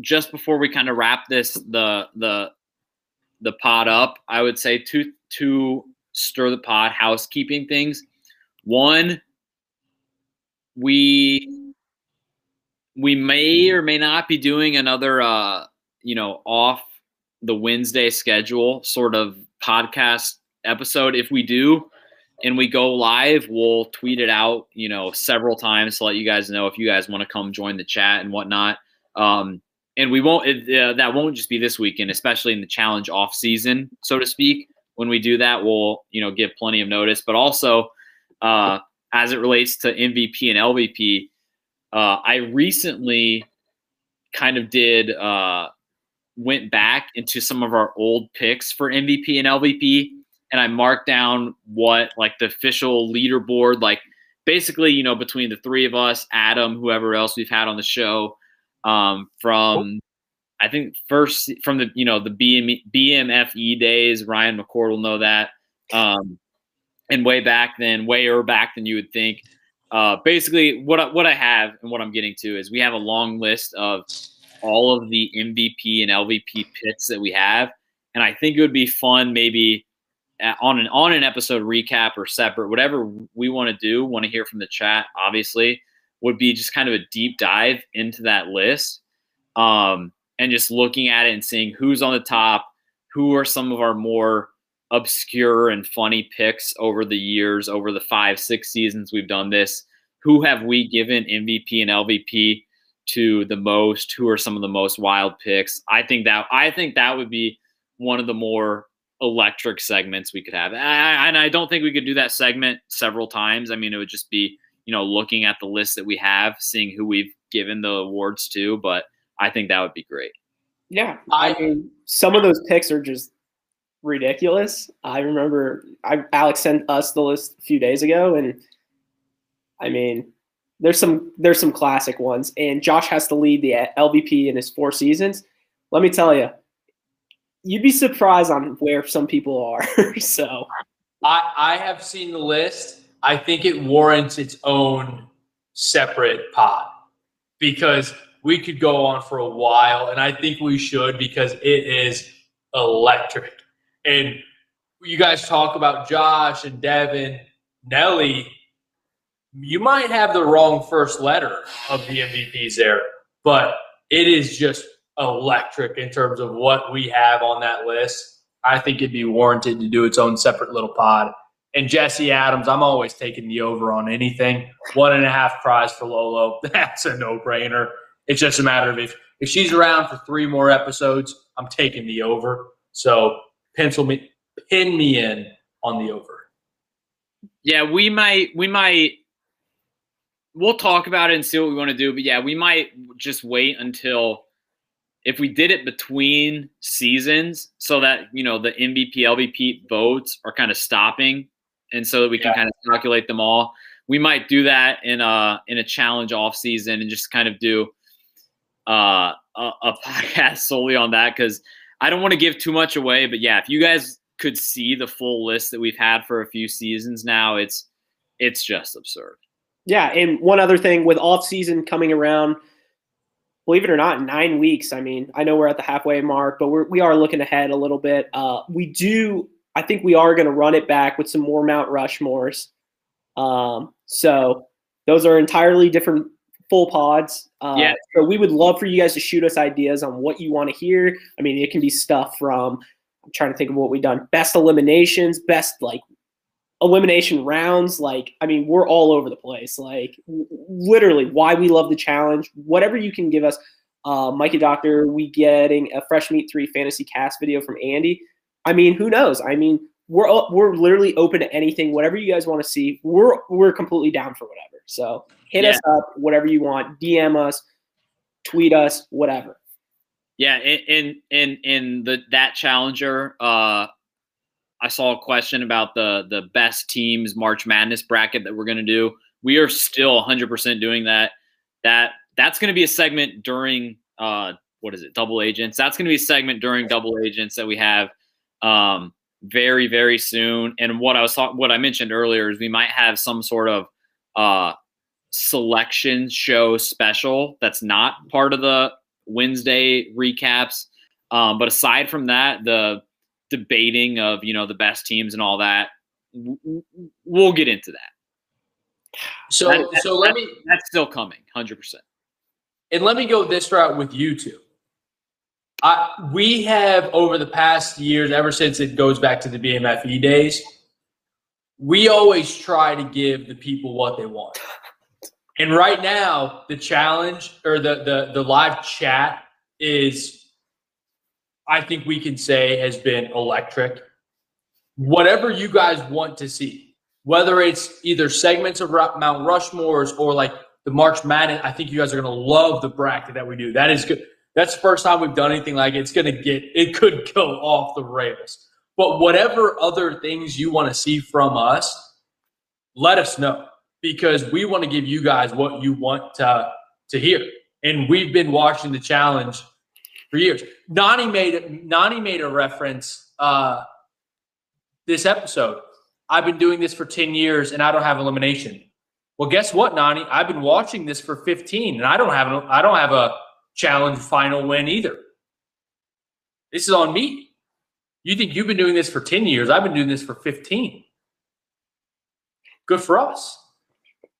S6: just before we kind of wrap this the the the pot up. I would say two two Stir the Pod housekeeping things. One, we we may or may not be doing another uh you know off the Wednesday schedule sort of podcast episode. If we do, and we go live, we'll tweet it out, you know, several times to let you guys know if you guys want to come join the chat and whatnot. Um, and we won't, it, uh, that won't just be this weekend, especially in the challenge off season, so to speak. When we do that, we'll, you know, give plenty of notice, but also, uh, as it relates to MVP and LVP, uh, I recently kind of did, uh, went back into some of our old picks for MVP and LVP and I marked down what like the official leaderboard, like basically, you know, between the three of us, Adam, whoever else we've had on the show, um, from I think first from the you know the BM, BMFE days, Ryan McCord will know that, um, and way back then, wayer back than you would think. Uh, basically, what I, what I have and what I'm getting to is we have a long list of all of the MVP and LVP picks that we have, and I think it would be fun maybe on an on an episode recap or separate, whatever we want to do, want to hear from the chat, obviously, would be just kind of a deep dive into that list, um, and just looking at it and seeing who's on the top, who are some of our more obscure and funny picks over the years, over the five six seasons we've done this. Who have we given MVP and LVP to the most? Who are some of the most wild picks? I think that I think that would be one of the more electric segments we could have. I, and I don't think we could do that segment several times. I mean, it would just be, you know, looking at the list that we have, seeing who we've given the awards to, but I think that would be great.
S4: Yeah, I
S5: I-
S4: mean, some of those picks are just ridiculous. I remember I, Alex sent us the list a few days ago, and I mean, there's some there's some classic ones, and Josh has to lead the LVP in his four seasons. Let me tell you, you'd be surprised on where some people are. so
S5: I, I have seen the list. I think it warrants its own separate pod because we could go on for a while, and I think we should because it is electric. And you guys talk about Josh and Devin, Nelly, you might have the wrong first letter of the MVPs there, but it is just electric in terms of what we have on that list. I think it'd be warranted to do its own separate little pod. And Jesse Adams, I'm always taking the over on anything. One and a half prize for Lolo. That's a no brainer. It's just a matter of if, if she's around for three more episodes, I'm taking the over. So pencil me, pin me in on the over.
S6: Yeah, we might we might we'll talk about it and see what we want to do. But yeah, we might just wait until if we did it between seasons so that you know the MVP LVP votes are kind of stopping and so that we can
S5: Yeah.
S6: kind of calculate them all. We might do that in a in a challenge off season and just kind of do uh, a, a podcast solely on that because I don't want to give too much away. But yeah, if you guys could see the full list that we've had for a few seasons now, it's it's just absurd.
S4: Yeah, and one other thing with off season coming around, believe it or not, nine weeks. I mean, I know we're at the halfway mark, but we're we are looking ahead a little bit. Uh, we do. I think we are going to run it back with some more Mount Rushmores. Um, so those are entirely different full pods. Uh,
S6: Yeah.
S4: So we would love for you guys to shoot us ideas on what you want to hear. I mean, it can be stuff from. I'm trying to think of what we've done. Best eliminations, best like elimination rounds like i mean we're all over the place. Like w- literally why we love the challenge whatever you can give us. Uh mikey doctor we getting a fresh meat 3 fantasy cast video from andy. I mean who knows? I mean we're we're literally open to anything whatever you guys want to see. We're we're completely down for whatever. So hit
S6: Yeah.
S4: us up whatever you want. Dm us tweet us whatever.
S6: Yeah, in in in, in the that challenger, uh, I saw a question about the the best teams March Madness bracket that we're gonna do. We are still 100 percent doing that. That that's gonna be a segment during uh, what is it? Double Agents. That's gonna be a segment during Double Agents that we have um, very very soon. And what I was talking, what I mentioned earlier is we might have some sort of uh, selection show special that's not part of the Wednesday recaps. Um, but aside from that, the debating of you know the best teams and all that, we'll get into that.
S5: So,
S6: That-
S5: so let me
S6: That's still coming, hundred percent.
S5: and let me go this route with you two. I, we have over the past years, ever since it goes back to the BMFE days, we always try to give the people what they want. And right now, the challenge or the the the live chat is, I think we can say, has been electric. Whatever you guys want to see, whether it's either segments of Mount Rushmores or like the March Madness, I think you guys are going to love the bracket that we do. That is good. That's the first time we've done anything like it. It's going to get, it could go off the rails. But whatever other things you want to see from us, let us know because we want to give you guys what you want to, to hear. And we've been watching the challenge for years. Nany made Nany made a reference uh, this episode. I've been doing this for 10 years and I don't have elimination. Well, guess what, Nany? I've been watching this for 15 and I don't have a, I don't have a challenge final win either. This is on me. You think you've been doing this for 10 years? I've been doing this for 15. Good for us.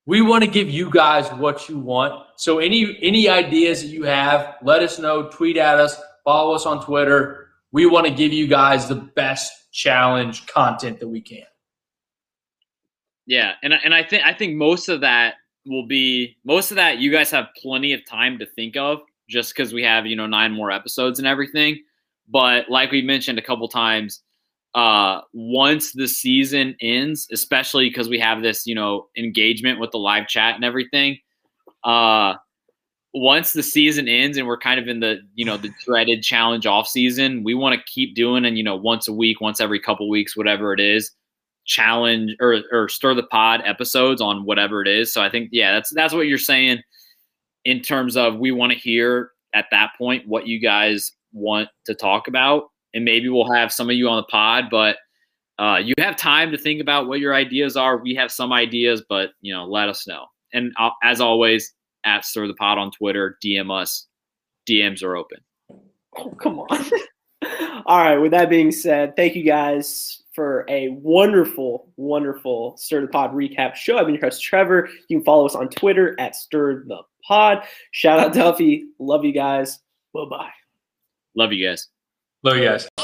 S5: We want to give you guys what you want. So any any ideas that you have, let us know, tweet at us, follow us on Twitter. We want to give you guys the best challenge content that we can.
S6: Yeah, and and I think I think most of that will be most of that you guys have plenty of time to think of just because we have you know nine more episodes and everything. But like we mentioned a couple times, uh, once the season ends, especially because we have this you know engagement with the live chat and everything, uh, once the season ends and we're kind of in the you know the dreaded challenge off season, we want to keep doing and you know once a week, once every couple weeks, whatever it is challenge or or stir the pod episodes on whatever it is. So I think yeah, that's that's what you're saying in terms of we want to hear at that point what you guys want to talk about, and maybe we'll have some of you on the pod, but uh, you have time to think about what your ideas are. We have some ideas, but you know, let us know. And uh, as always, at stir the pod on Twitter, DM us. DMs are open.
S4: Oh, come on. All right. With that being said, thank you guys for a wonderful, wonderful Stir the Pod recap show. I've been your host, Trevor. You can follow us on Twitter at Stir the Pod. Shout out Duffy. Love you guys. Bye bye.
S6: Love you guys.
S5: Love you guys.